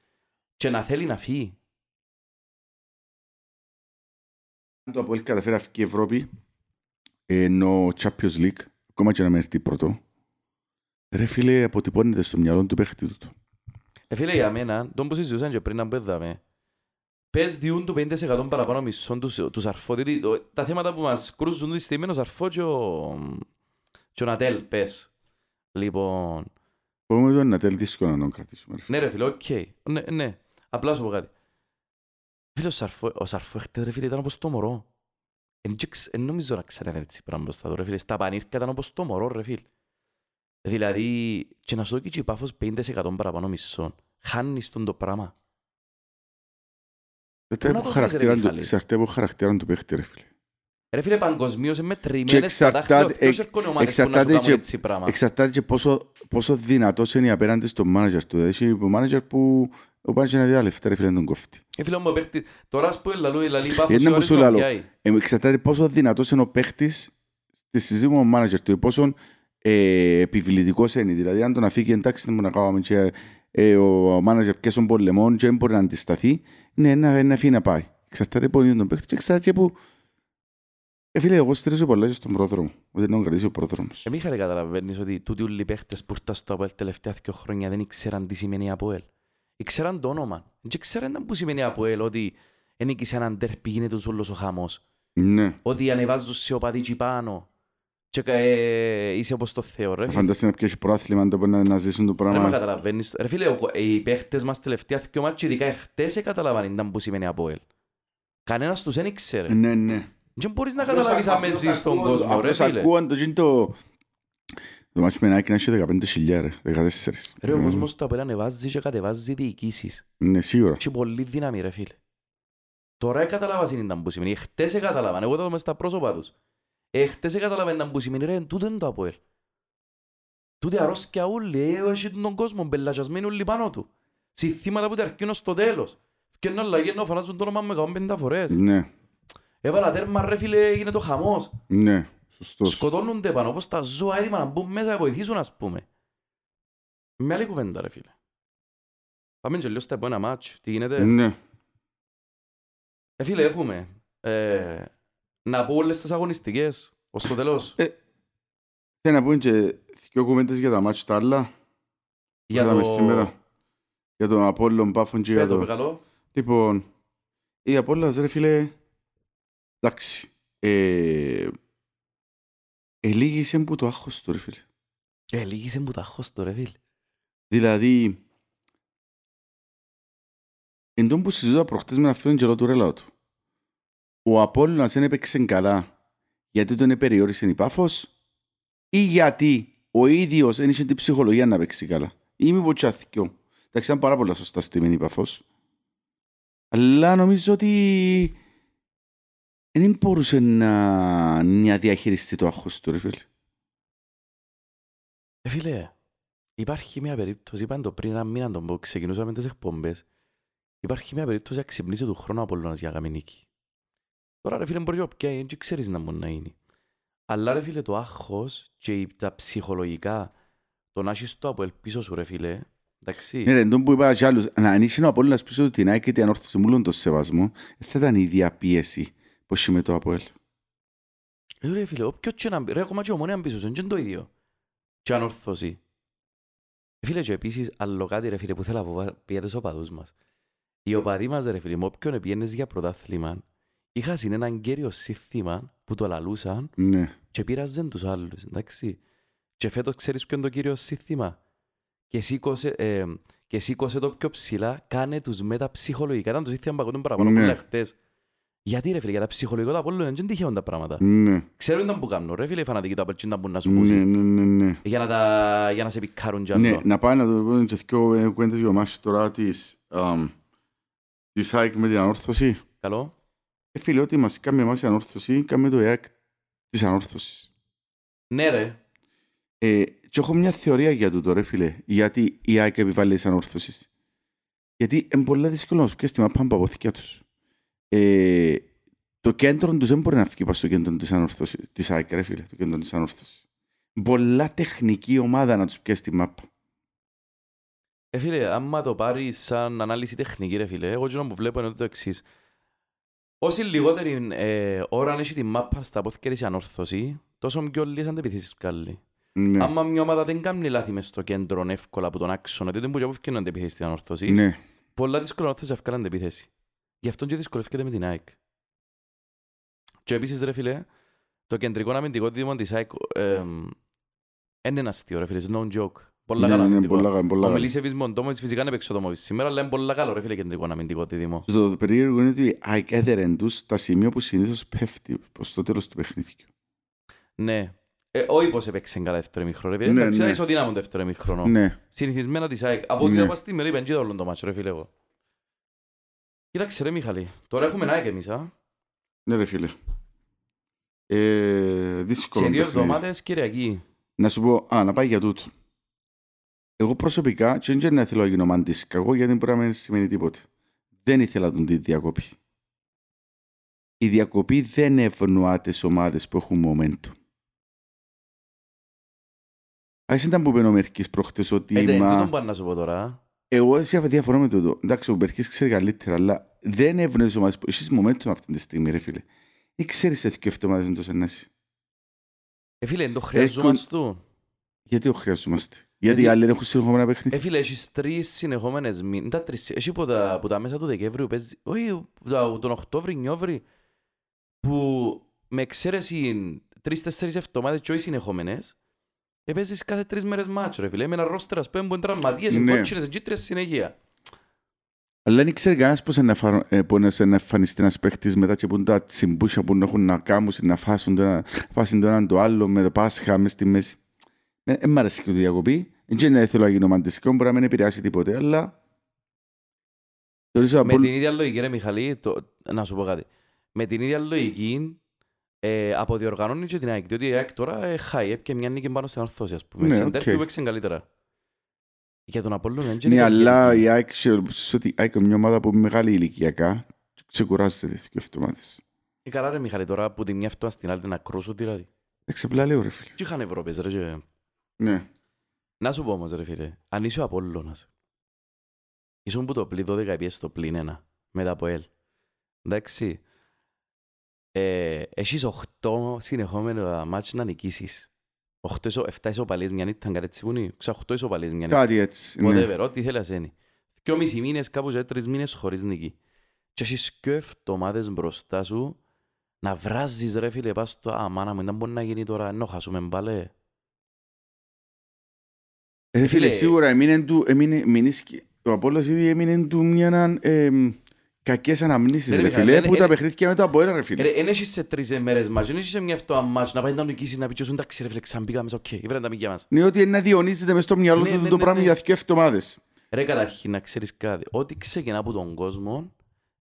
και να θέλει να φύγει. Αν το Αποέλ καταφέρει αυτή η Ευρώπη, ενώ Champions League, ακόμα και να με έρθει πρώτο, ρε φίλε, αποτυπώνεται στο μυαλό του παίχτη του. Ε, φίλε, για μένα, τον που συζητούσαν και πριν να μπέδαμε, πες διούν του 50% παραπάνω μισών τους, τους αρφό. Δηλαδή, το- τα θέματα που μας κρούζουν τη στιγμή είναι ο Σαρφό και ο, και ο Νατέλ, πες. Λοιπόν, Μπορούμε εδώ να τέλει δύσκολο να τον κρατήσουμε. Ρε. φίλε. ναι ρε φίλε, οκ. Ναι, ναι. Απλά σου πω κάτι. Φίλε, ο Σαρφό, ο Σαρφό χτες, ρε φίλε, ήταν όπως το μωρό. Εν και ξ- εν νομίζω να ξέρετε έτσι πράγμα μπροστά του, ρε φίλε. Στα πανήρκα ήταν όπως το μωρό, ρε φίλε. Δηλαδή, και να σου δω και η πάφος 50% παραπάνω μισών. Χάνεις τον το πράγμα. Εξαρτάται να από το χαρακτήρα βρεις, ρε, του- Μιχάλη; Εξαρτάται από χαρακτήρα του παίχτη, ρε φίλε. Ρε φίλε, παγκοσμίως είναι Και μετρημένες στα εξαρτάται- δάχτυλα. Ποιος εξ- έρχονται ομάδες που να σου εξαρτάται κάνουν και- έτσι πράγμα. Εξαρτάται και πόσο, πόσο δυνατός είναι απέναντι στο manager του. Δηλαδή, έχει manager που ο manager είναι δύο λεφτά, ρε φίλε, να τον κόφτει. Ε, φίλε μου, παίχτη, τώρα ας πούμε λαλού, λαλεί πάφος Είναι και ο που άλλος σου να λαλώ. πιάει. Ε, εξαρτάται πόσο δυνατός είναι ο παίχτης στη συζήτηση με τον manager του, πόσο ε, επιβλητικός είναι. Δηλαδή, αν τον αφήκει εντάξει, δεν μπορεί να κάνουμε και ε, ο manager πιέσει τον πολεμόν και δεν μπορεί να αντισταθεί, ναι, να, να αφήνει να πάει. Εξαρτάται από τον παίχτης και εξαρτάται και που... Ε, φίλε, εγώ στηρίζω πολλά και στον πρόδρομο. Ότι να τον κρατήσει ο πρόδρομος. Ε, Μίχαλε, καταλαβαίνεις ότι τούτοι όλοι οι παίχτες που ήρθαν στο ΑΠΟΕΛ τελευταία δύο χρόνια δεν ήξεραν τι σημαίνει ΑΠΟΕΛ. Ήξεραν το όνομα. Δεν ήξεραν που σημαίνει ΑΠΟΕΛ, ότι δεν νίκησε έναν τέρπι, γίνεται τους όλος ο χαμός. Ναι. Ότι ανεβάζουν σε οπαδί τσι πάνω. Και ε, είσαι όπως το Θεό, ρε. φίλε. Φαντάζεσαι να πιέσεις πρόθλημα το να, να ζήσουν το Ρε, μα πράγμα. καταλαβαίνεις. Ρε φίλε, ο- οι παίχτες μας τελευταία δύο μάτια, ειδικά εχθές, καταλαβαίνουν ήταν που σημαίνει ΑΠΟΕΛ. Κανένας τους δεν ήξερε. Ναι, ναι. Δεν μπορείς να καταλάβεις αν μες ζεις στον κόσμο, ρε Απλώς φίλε. ακούαν το το... Το μάτσο με Nike να έχει 15 ρε, 14. Ρε, ο κόσμος το απ' ανεβάζει και κατεβάζει διοικήσεις. Ναι, σίγουρα. Έχει πολύ δύναμη, ρε φίλε. Τώρα καταλάβα είναι που σημαίνει. Εχθές καταλάβαν. Εγώ είδα μες στα πρόσωπα τους. Εχθές καταλάβαν που σημαίνει. Ρε, τούτο είναι το Αποέλ. Τούτη αρρώσκια ούλη. Ε, έχει τον κόσμο. Μπελατσασμένοι όλοι πάνω του. Συθήματα που τερκίνω στο τέλος. Και να αλλαγεί να φανάζουν το όνομα με 150 φορές. Ναι, Έβαλα τέρμα ρε φίλε, έγινε το χαμός. ναι, σωστός. Σκοτώνονται πάνω όπως τα ζώα έτοιμα να μπουν μέσα να βοηθήσουν ας πούμε. Με άλλη κουβέντα ρε φίλε. Πάμε και λίγο στα επόμενα μάτς. Τι γίνεται; Ναι. Ε, φίλε, έχουμε ε, να πω όλες τις αγωνιστικές ως το τέλος. Θέλω να πούμε και δύο κουβέντες για τα μάτια τα άλλα. για είδαμε το... σήμερα. Για τον Απόλλον Πάφον και για Πέτω, το... πεκαλώ. Λοιπόν, η Απόλλωνας ρε φίλε, εντάξει, ε, ελίγησε που το άγχος του ρε φίλε. Ε, λίγησε μου τα χώς το ρε φίλε. Δηλαδή, εν τόν που συζητούσα προχτές με ένα φίλο καιρό του ρέλαο του, ο Απόλλωνας δεν έπαιξε καλά γιατί τον περιόρισε η Πάφος ή γιατί ο ίδιος δεν είχε την ψυχολογία να παίξει καλά. Ή μήπως και αθηκιό. Εντάξει, ήταν πάρα πολλά σωστά στημένη η Πάφος. Αλλά νομίζω ότι δεν μπορούσε να, να διαχειριστεί το άγχος του, ρε φίλε. Ε, φίλε, υπάρχει μια περίπτωση, είπαν το πριν ένα μήνα τον που ξεκινούσαμε τις εκπομπές, υπάρχει μια περίπτωση να ξυπνήσει του χρόνου Απολλώνας για να κάνει νίκη. Τώρα ρε φίλε μπορεί και ποια είναι, δεν ξέρεις να μπορεί να είναι. Αλλά ρε φίλε το άγχος και η- τα ψυχολογικά, το να έχεις το από ελπίσω σου ρε φίλε, εντάξει. Ναι, ρε, τον που είπα κι άλλους, να ανοίξει ο Απόλλωνας πίσω του την ΑΕΚ και την ανόρθωση μου, όλον το σεβασμό, δεν θα ήταν η ίδια πίεση που έχει με το Απόελ. Ε, ρε φίλε, όποιος και να μπει, ρε ακόμα και ο Μονέαν πίσω σου, είναι και το ίδιο. Και ανορθώσει. Ε, Φίλε, και επίσης, άλλο κάτι ρε φίλε που θέλω να πω για τους οπαδούς μας. Οι οπαδοί μας ρε φίλε, με όποιον πιένες για πρωτάθλημα, είχαν έναν κέριο σύνθημα που το λαλούσαν Ναι. και πειράζαν τους άλλους, εντάξει. Και φέτος ξέρεις ποιο είναι το κύριο σύνθημα. Και σήκωσε, ε, και σήκωσε το πιο ψηλά, κάνε τους μεταψυχολογικά. Ήταν το σύνθημα που ακούγονταν παραπάνω Ναι. πολλά χτες. Γιατί ρε φίλε, για τα ψυχολογικά τα Απόλλωνα είναι τυχαίων τα πράγματα. Ναι. Ξέρουν τα που κάνουν, ρε φίλε, οι φανατικοί του Απέλ, να μπουν να σου Ναι, πούσουν. ναι, ναι, ναι. Για να, τα, για να σε πικάρουν κι Ναι, άλλο. να πάει να το πούμε και δυο ε, κουβέντες για μάχη τώρα της, αμ, της ΑΕΚ με την ανόρθωση. Καλό. Ε, φίλε, ότι μας κάνει εμάς η ανόρθωση, κάνει το ΕΑΚ της ανόρθωσης. Ναι ρε. Ε, και έχω μια θεωρία για τούτο, ρε φίλε, γιατί η ΑΕΚ επιβάλλει τις ανόρθωσεις. Γιατί είναι πολύ δύσκολο να σου πιέσεις τη μαπά από αποθηκιά τους. Ε, το κέντρο τους δεν μπορεί να φύγει πάνω στο κέντρο της ανόρθωσης, της ΑΕΚ, ρε φίλε, το κέντρο της ανόρθωσης. Πολλά τεχνική ομάδα να τους πιέσει τη μάπα. Ε, φίλε, άμα το πάρεις σαν ανάλυση τεχνική, ρε φίλε, εγώ κοινό που βλέπω είναι το εξής. Όση λιγότερη ε, ώρα έχει τη μάπα στα πόθηκια της η ανόρθωση, τόσο πιο λίγες αντεπιθέσεις βγάλει. Ναι, Άμα μια ομάδα δεν κάνει λάθη μες στο κέντρο εύκολα από τον άξονα, διότι δεν μπορεί να φτιάχνουν αντεπιθέσεις στην ανόρθωση, ναι. πολλά δύσκολα να θες να βγάλει αντεπιθέση. Γι' αυτό και δυσκολεύεται με την ΑΕΚ. Και επίσης, ρε φίλε, το κεντρικό αμυντικό δίδυμο της ΑΕΚ εμ, είναι ένα αστείο, ρε φίλε, it's no joke. Πολλά Ναι, καλά ναι, ναι, αμυντικό. πολλά καλά, πολλά Ο καλά. Μιλίσεβης Μοντόμοβιτς φυσικά είναι παίξω το Μόβιτς σήμερα, αλλά είναι πολλά καλό, ρε φίλε, κεντρικό αμυντικό δίδυμο. Το περίεργο είναι ότι η ΑΕΚ έδερε τους στα σημεία που συνήθως πέφτει προς το τέλος του παιχνίδιου. Ναι. Ε, όχι πως έπαιξε καλά δεύτερο ημίχρονο, ρε φίλε. Ναι, Εντάξει, ναι. ήταν ισοδύναμο δεύτερο ημίχρονο. Ναι, Συνηθισμένα της ΑΕΚ. Από ό,τι Ναι. θα πας στη μερή, πεντζίδα όλο το μάτσο, ρε φίλε εγώ. Κοίταξε ρε Μιχαλή, τώρα έχουμε ΑΕΚ εμείς, α. ναι ρε φίλε. Ε, δύσκολο Σε δύο παιχνίδι. εβδομάδες Κυριακή. Να σου πω, α, να πάει για τούτο. Εγώ προσωπικά, και δεν να θέλω να γίνω μαντής κακό, γιατί μπορεί να μην σημαίνει τίποτε. Δεν ήθελα τον τη διακοπή. Η διακοπή δεν ευνοά τις ομάδες που έχουν momentum. Ας ήταν που είπε ο Μερκής προχτές ότι Ε, δεν, μα... τούτον πάνε να σου πω τώρα. Α. Εγώ εσύ διαφορώ με τούτο. Εντάξει, ο Μερκής ξέρει καλύτερα, αλλά δεν ευνοείς τις ομάδες που... Εσείς momentum αυτή τη στιγμή, ρε φίλε. Ή ξέρεις τέτοιο εβδομάδες είναι τόσο ενέση. Ε, φίλε, το χρειαζόμαστε του. Γιατί το χρειαζόμαστε; Γιατί οι Γιατί- άλλοι δεν έχουν συνεχόμενα παιχνίδια; Ε, φίλε, έχεις τρεις συνεχόμενες μήνες. Τα τρεις, έχει που τα, που τα μέσα του Δεκέμβριου παίζει, όχι, που τα, τον Οκτώβρη, Νιόβρη, που με εξαίρεση τρεις-τέσσερις εβδομάδες και όχι συνεχόμενες, ε, παίζεις κάθε τρεις μέρες μάτσο, ρε φίλε. Με ένα ρόστερ, ας πούμε, που είναι τραυματίες, Ναι. είναι κότσινες, είναι κίτρινες συνέχεια. Αλλά δεν ξέρει κανένας πώς είναι να φα- ε, που είναι σε να εμφανιστεί ένας παίχτης μετά και που είναι τα τσιμπούσια που έχουν να κάνουν, να φάσουν το ένα, φάσουν το ένα το άλλο με το Πάσχα μες στη μέση. Δεν μ' αρέσει και το διακοπή. Δεν θέλω να γίνω μαντιστικό, μπορεί να μην επηρεάσει τίποτε, αλλά... Θεωρήσω Με από... την ίδια λογική, ρε Μιχαλή, το... να σου πω κάτι. Με την ίδια λογική, ε, αποδιοργανώνει και την ΑΕΚ. Διότι η ΑΕΚ τώρα ε, χάει, έπιε μια νίκη πάνω στην ορθώση, ας πούμε. Ναι, Στην οκ. τέρπι που παίξαν καλύτερα. Για τον Απόλλωνα, δεν Ναι, είναι αλλά κακή. η ΑΕΚ, ξέρεις ότι η ΑΕΚ είναι μια ομάδα που είναι μεγάλη ηλικιακά και ξεκουράζεται και εβδομάδες. Ε, καλά ρε Μιχαλή, τώρα που τη μια φτώνα στην άλλη να κρούσουν δηλαδή. Εξεπλά λέω ρε φίλε. Τι είχαν Ευρώπες ρε. και- Ναι. Να σου πω όμως ρε φίλε, αν είσαι ο Απόλλωνας, ήσουν που το πλή 12 πιες στο πλήν ένα, μετά από ελ. Εντάξει, ε, έχεις 8 συνεχόμενα μάτς να νικήσεις. 8 ισο, 7 ισοπαλίες μια νύχτα, κάτι έτσι που είναι. Ξέρω 8 ισοπαλίες μια νύχτα. Κάτι έτσι. ναι. Whatever, ό,τι θέλεις είναι. Δυο μισή μήνες, κάπου και τρεις μήνες χωρίς νίκη. Και έχεις δυο εβδομάδες μπροστά σου να βράζεις ρε φίλε, πας στο «Α, μάνα μου, δεν μπορεί να γίνει τώρα, ενώ χάσουμε μπάλε». Ε, Ρε φίλε, Φίλε, σίγουρα έμεινε του, έμεινε, μείνεις και- ο Απόλλωνας ήδη έμεινε του μια εμ, κακές αναμνήσεις Ναι, ρε ρε Μιχάλη, φίλε, είναι- που τα είναι- παιχνίδια με το Αποέλ ρε φίλε. Ρε, εν έχεις σε τρεις μέρες μάτς, εν έχεις σε μια εβδομάδα μάτς, να πάει να νικήσεις, να πει και σου, εντάξει ρε φίλε, ξανμπήκαμε, οκ, ήβραν τα μήκια μας. Ναι, ότι είναι να διονύζεται μες στο μυαλό Ναι, του ναι, το ναι, πράγμα ναι. για δύο εβδομάδες. Ρε καταρχήν να ξέρεις κάτι, ό,τι ξεκινά από τον κόσμο,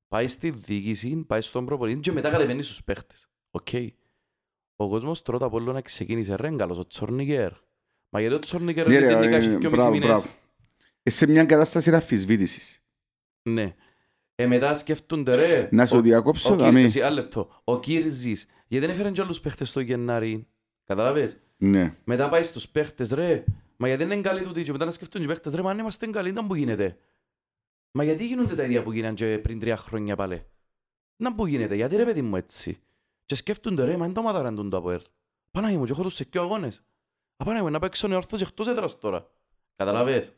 πάει στη διοίκηση, πάει στον προπονητή και μετά κατεβαίνει στους παίχτες. Οκ. Ο κόσμος πρώτα απ' όλο να ξεκίνησε ρε καλός, ο Τσόρνικερ. Μα γιατί ο Τσόρνικερ Ναι, είναι ρε, την ε, νίκα έχει δυο μισή μπράβο, μήνες. μπράβο. Ε, Σε μια κατάσταση αφισβήτησης. Ναι. Ε, μετά σκέφτονται ρε. Να σου ο- διακόψω, ο δαμή. Κύρ- εσύ, άλλο λεπτό. Ο Κύρζης, γιατί δεν έφεραν και άλλους παίχτες στο Γενάρη. Κατάλαβες; Ναι. Μετά πάει στους παίχτες ρε. Μα γιατί δεν είναι καλοί τούτοι και μετά να σκεφτούν οι παίχτες ρε. Μα αν είμαστε καλοί ήταν που γίνεται. Μα γιατί γίνονται τα ίδια που γίναν και πριν τρία χρόνια πάλι; Να που γίνεται. Γιατί ρε παιδί μου έτσι. Και σκέφτονται ρε. Μα είναι το ομάδα ραντούν το ΑΠΟΕΛ. Πανάγι μου και έχω τους σε πιο αγώνες. Απάναγι μου να παίξουν οι ορθώς εκτός έδρας τώρα. Καταλαβες;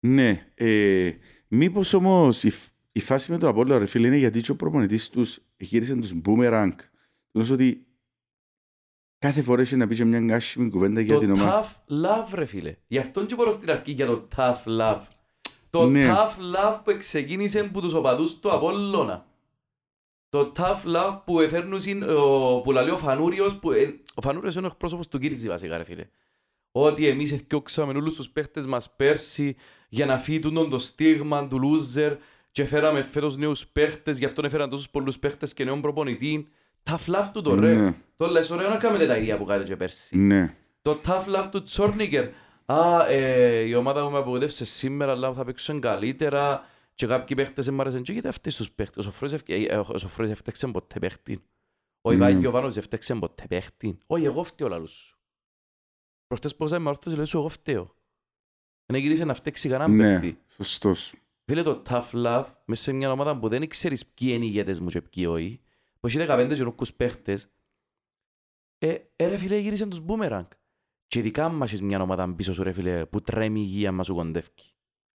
Ναι. Ε, μήπως όμως η, φ- η φάση με το Απόλλωνα ρε φίλε είναι γιατί και ο προπονητής τους γύρισε τους boomerang. Τους ότι κάθε φορά έχει να πει και μια γκάσιμη κουβέντα για Το την ομάδα. tough love ρε φίλε. Γι' αυτόν και μπορώ στην αρχή για το tough love. Το Ναι. tough love που ξεκίνησε από τους οπαδούς του Απόλλωνα. Το tough love που εφέρνουν ο, που λαλεί ο Φανούριος, που, ε, ο Φανούριος είναι ο εκπρόσωπος του Κίρτζη βασικά ρε φίλε. Ότι εμείς εθιώξαμε όλους τους παίχτες μας πέρσι για να φύγουν το στίγμα του loser και φέραμε φέτος νέους παίχτες, γι' αυτό έφεραν τόσους πολλούς παίχτες και νέων προπονητή. Tough love του το ρε. Ναι. Το λες ωραία να κάνουμε τα ίδια που κάνετε και πέρσι. Ναι. Το tough love του Τσόρνικερ. Α, ε, η ομάδα που με απογοητεύσε σήμερα, αλλά θα παίξουν καλύτερα. Και κάποιοι παίχτες δεν μ' άρεσαν. Και κοίτα αυτοί τους παίχτες. Ο Σοφρόης ευ- ε, ε, ο Σοφρόης έφταξε ποτέ παίχτη. Ο Ιβάν Ναι. Γιωβάνος έφταξε ποτέ παίχτη. Όχι, εγώ φταίω λαλούς σου. Προχτές πως με όρθος λέω σου εγώ φταίω. Δεν γύρισε να φταίξει κανέναν Ναι. παίχτη. Σωστός. Φίλε το tough love, μέσα σε μια ομάδα που δεν ξέρεις ποιοι είναι οι ηγέτες μου και ποιοι όχι, που έχει 15 γενούκους παίχτες, ε, ε, ρε φίλε γύρισε τους boomerang. Και ειδικά μας έχεις μια ομάδα πίσω σου ρε φίλε που τρέμει η υγεία μας σου κοντεύει.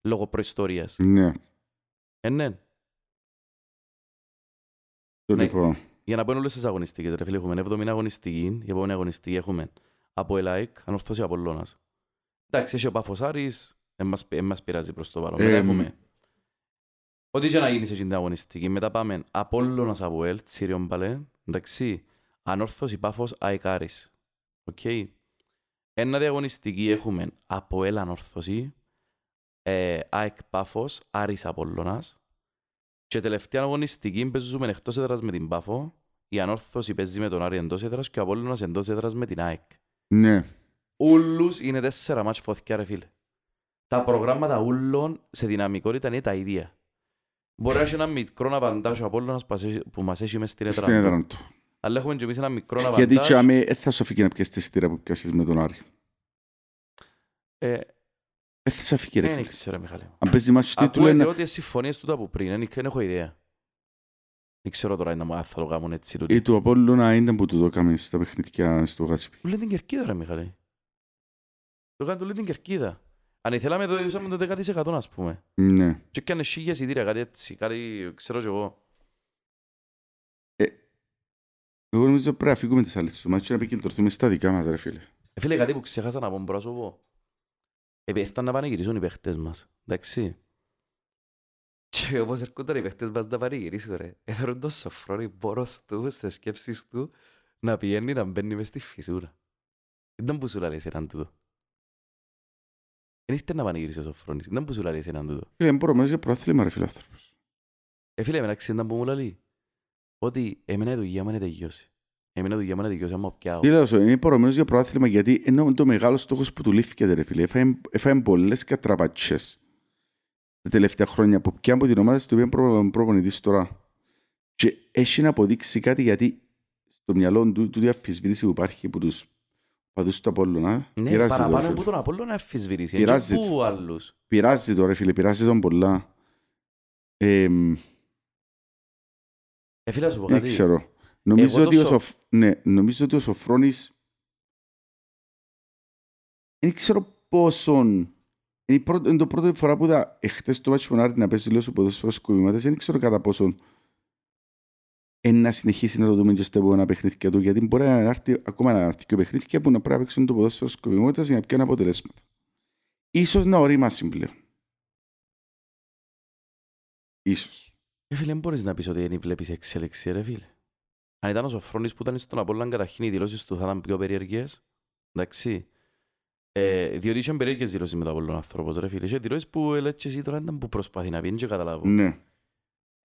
Λόγω προϊστορίας. Ναι. Ε, ναι. Το Ναι. λοιπόν. Για να πω όλες τις αγωνιστικές ρε φίλε, έχουμε 7η αγωνιστική, η επόμενη αγωνιστική έχουμε από ΕΛΑΙΚ, ανορθώσει Απολλώνας. Εντάξει, έχει ο Πάφος Άρης, δεν μας, εν μας πειράζει προς το παρόν. Ε, Μετά μ. έχουμε Ό,τι και να γίνει σε εκείνη την αγωνιστική. Μετά πάμε Απόλλωνας Αβουέλ, Τσίριον Παλέ. Εντάξει. Ανόρθωση Πάφος Αεκάρης. Οκ. Ένα διαγωνιστική έχουμε Αποέλ Ανόρθωση, ε, ΑΕΚ Πάφος, Άρης Απόλλωνας. Και τελευταία αγωνιστική παίζουμε εκτός έδρας με την Πάφο. Η Ανόρθωση παίζει με τον Άρη εντός έδρας και ο Απόλλωνας εντός έδρας με την ΑΕΚ. Ναι. Ούλους είναι τέσσερα μάτς φωθιά ρε φίλε. Τα προγράμματα ούλων σε δυναμικότητα είναι τα ίδια. Μπορεί να έχει ένα μικρό απαντάζ ο Απόλλωνας που μας έχει- που μας έχει μες στην Στην έδρα. του. έδρα του. Αλλά έχουμε και εμείς ένα μικρό Γιατί απαντάζ. τσάμε, δεν θα σου φύγει να πιέσεις τη εισιτήρια που πιάσεις με τον Άρη. Ε, Δεν θα σε φύγει ρε Δεν φίλε. ξέρω Μιχάλη. Αν παίζεις μάτς τίτλου Ακούεται είναι... ότι οι συμφωνίες του από πριν, δεν δεν έχω ιδέα. Δεν ξέρω τώρα αν θα το κάνουν έτσι τούτοι. Ή του Απόλλωνα ήταν που του το έκαμε στα παιχνίδια στο Γάτσιπι. Του λέει την κερκίδα ρε Μιχάλη. Το κάνει του λέει την κερκίδα. Αν ήθελαμε το είδαμε το 10% ας πούμε. Ναι. Και έκανες χίλια εισιτήρια, κάτι έτσι, κάτι ξέρω κι εγώ. Εγώ νομίζω πρέπει να φύγουμε τις άλλες του μάτς και να επικεντρωθούμε στα δικά μας ρε φίλε. Ε, Φίλε, κάτι που ξέχασα να πω, μπορώ να σου πω. Ε, ήρθαν να πανηγυρίσουν οι παίχτες μας. Εντάξει. Και όπως έρχονταν οι παίχτες μας να πανηγυρίσουν ρε. Έθωρουν τον Σοφρόνη πόρος του, στις σκέψεις του, να πηγαίνει να μπαίνει μες στη φυσούρα. Ήταν που σου λέει έναν τούτο. Δεν ήρθε να πανηγυρίσει ο Σοφρόνης. Ήταν που σου λέει έναν τούτο. Φίλε, δεν μπορώ μέσα για προάθλημα ρε φίλε άνθρωπος. Ε, φίλε, μεταξύ ήταν που μου λέει ότι εμένα η δουλειά μου είναι τελειώσει. Εμένα η δουλειά μου είναι τελειώσει, άμα πιάω. Τι λέω σου, είναι προμένως για προάθλημα γιατί είναι το μεγάλο στόχος που του λήφθηκε ρε φίλε. Έφαγε- Έφαγε πολλές κατραπατσές τα τελευταία χρόνια που πια από την ομάδα στην οποία προ, προπονητής τώρα. Και έχει να αποδείξει κάτι γιατί στο μυαλό του του διαφυσβήτηση που υπάρχει από τους παδούς του Απόλλωνα Ναι, πειράζει το, ρε παραπάνω φίλε. που τον Απόλλωνα να αφισβητήσει. Πειράζει Έτσι που άλλους. Πειράζει το ρε φίλε, πειράζει τον πολλά. Ε, Ε, φίλε, να σου πω δεν κάτι. ξέρω. Νομίζω Εγώ ότι, το ο Σοφ- Σοφ... ναι, νομίζω ότι ο Σοφρόνης δεν ξέρω πόσον είναι, η πρώτη, είναι το πρώτη φορά που είδα εχθές το μάτσο Μονάρτη να παίζει λίγο στο ποδόσφαιρο σκοπιμάτες δεν ξέρω κατά πόσον είναι να συνεχίσει να το δούμε και στα επόμενα παιχνίδια του γιατί μπορεί να έρθει ακόμα να έρθει και παιχνίδια που να πρέπει να παίξουν το ποδόσφαιρο σκοπιμάτες για να πιάνουν αποτελέσματα. Ίσως να ορίμασει πλέον. Ίσως. Ε, φίλε, δεν μπορείς να πεις ότι δεν βλέπεις εξέλιξη, ρε φίλε. Αν ήταν ο Σοφρόνης που ήταν στον Απόλλωνα, καταρχήν οι δηλώσεις του θα ήταν πιο περίεργες. Εντάξει. Ε, διότι είχαν περίεργες δηλώσεις με τον Απόλλωνα άνθρωπος, ρε φίλε. Είχε δηλώσεις που έλεγες και εσύ τώρα ήταν που προσπαθεί να πει, δεν και καταλάβω. Ναι.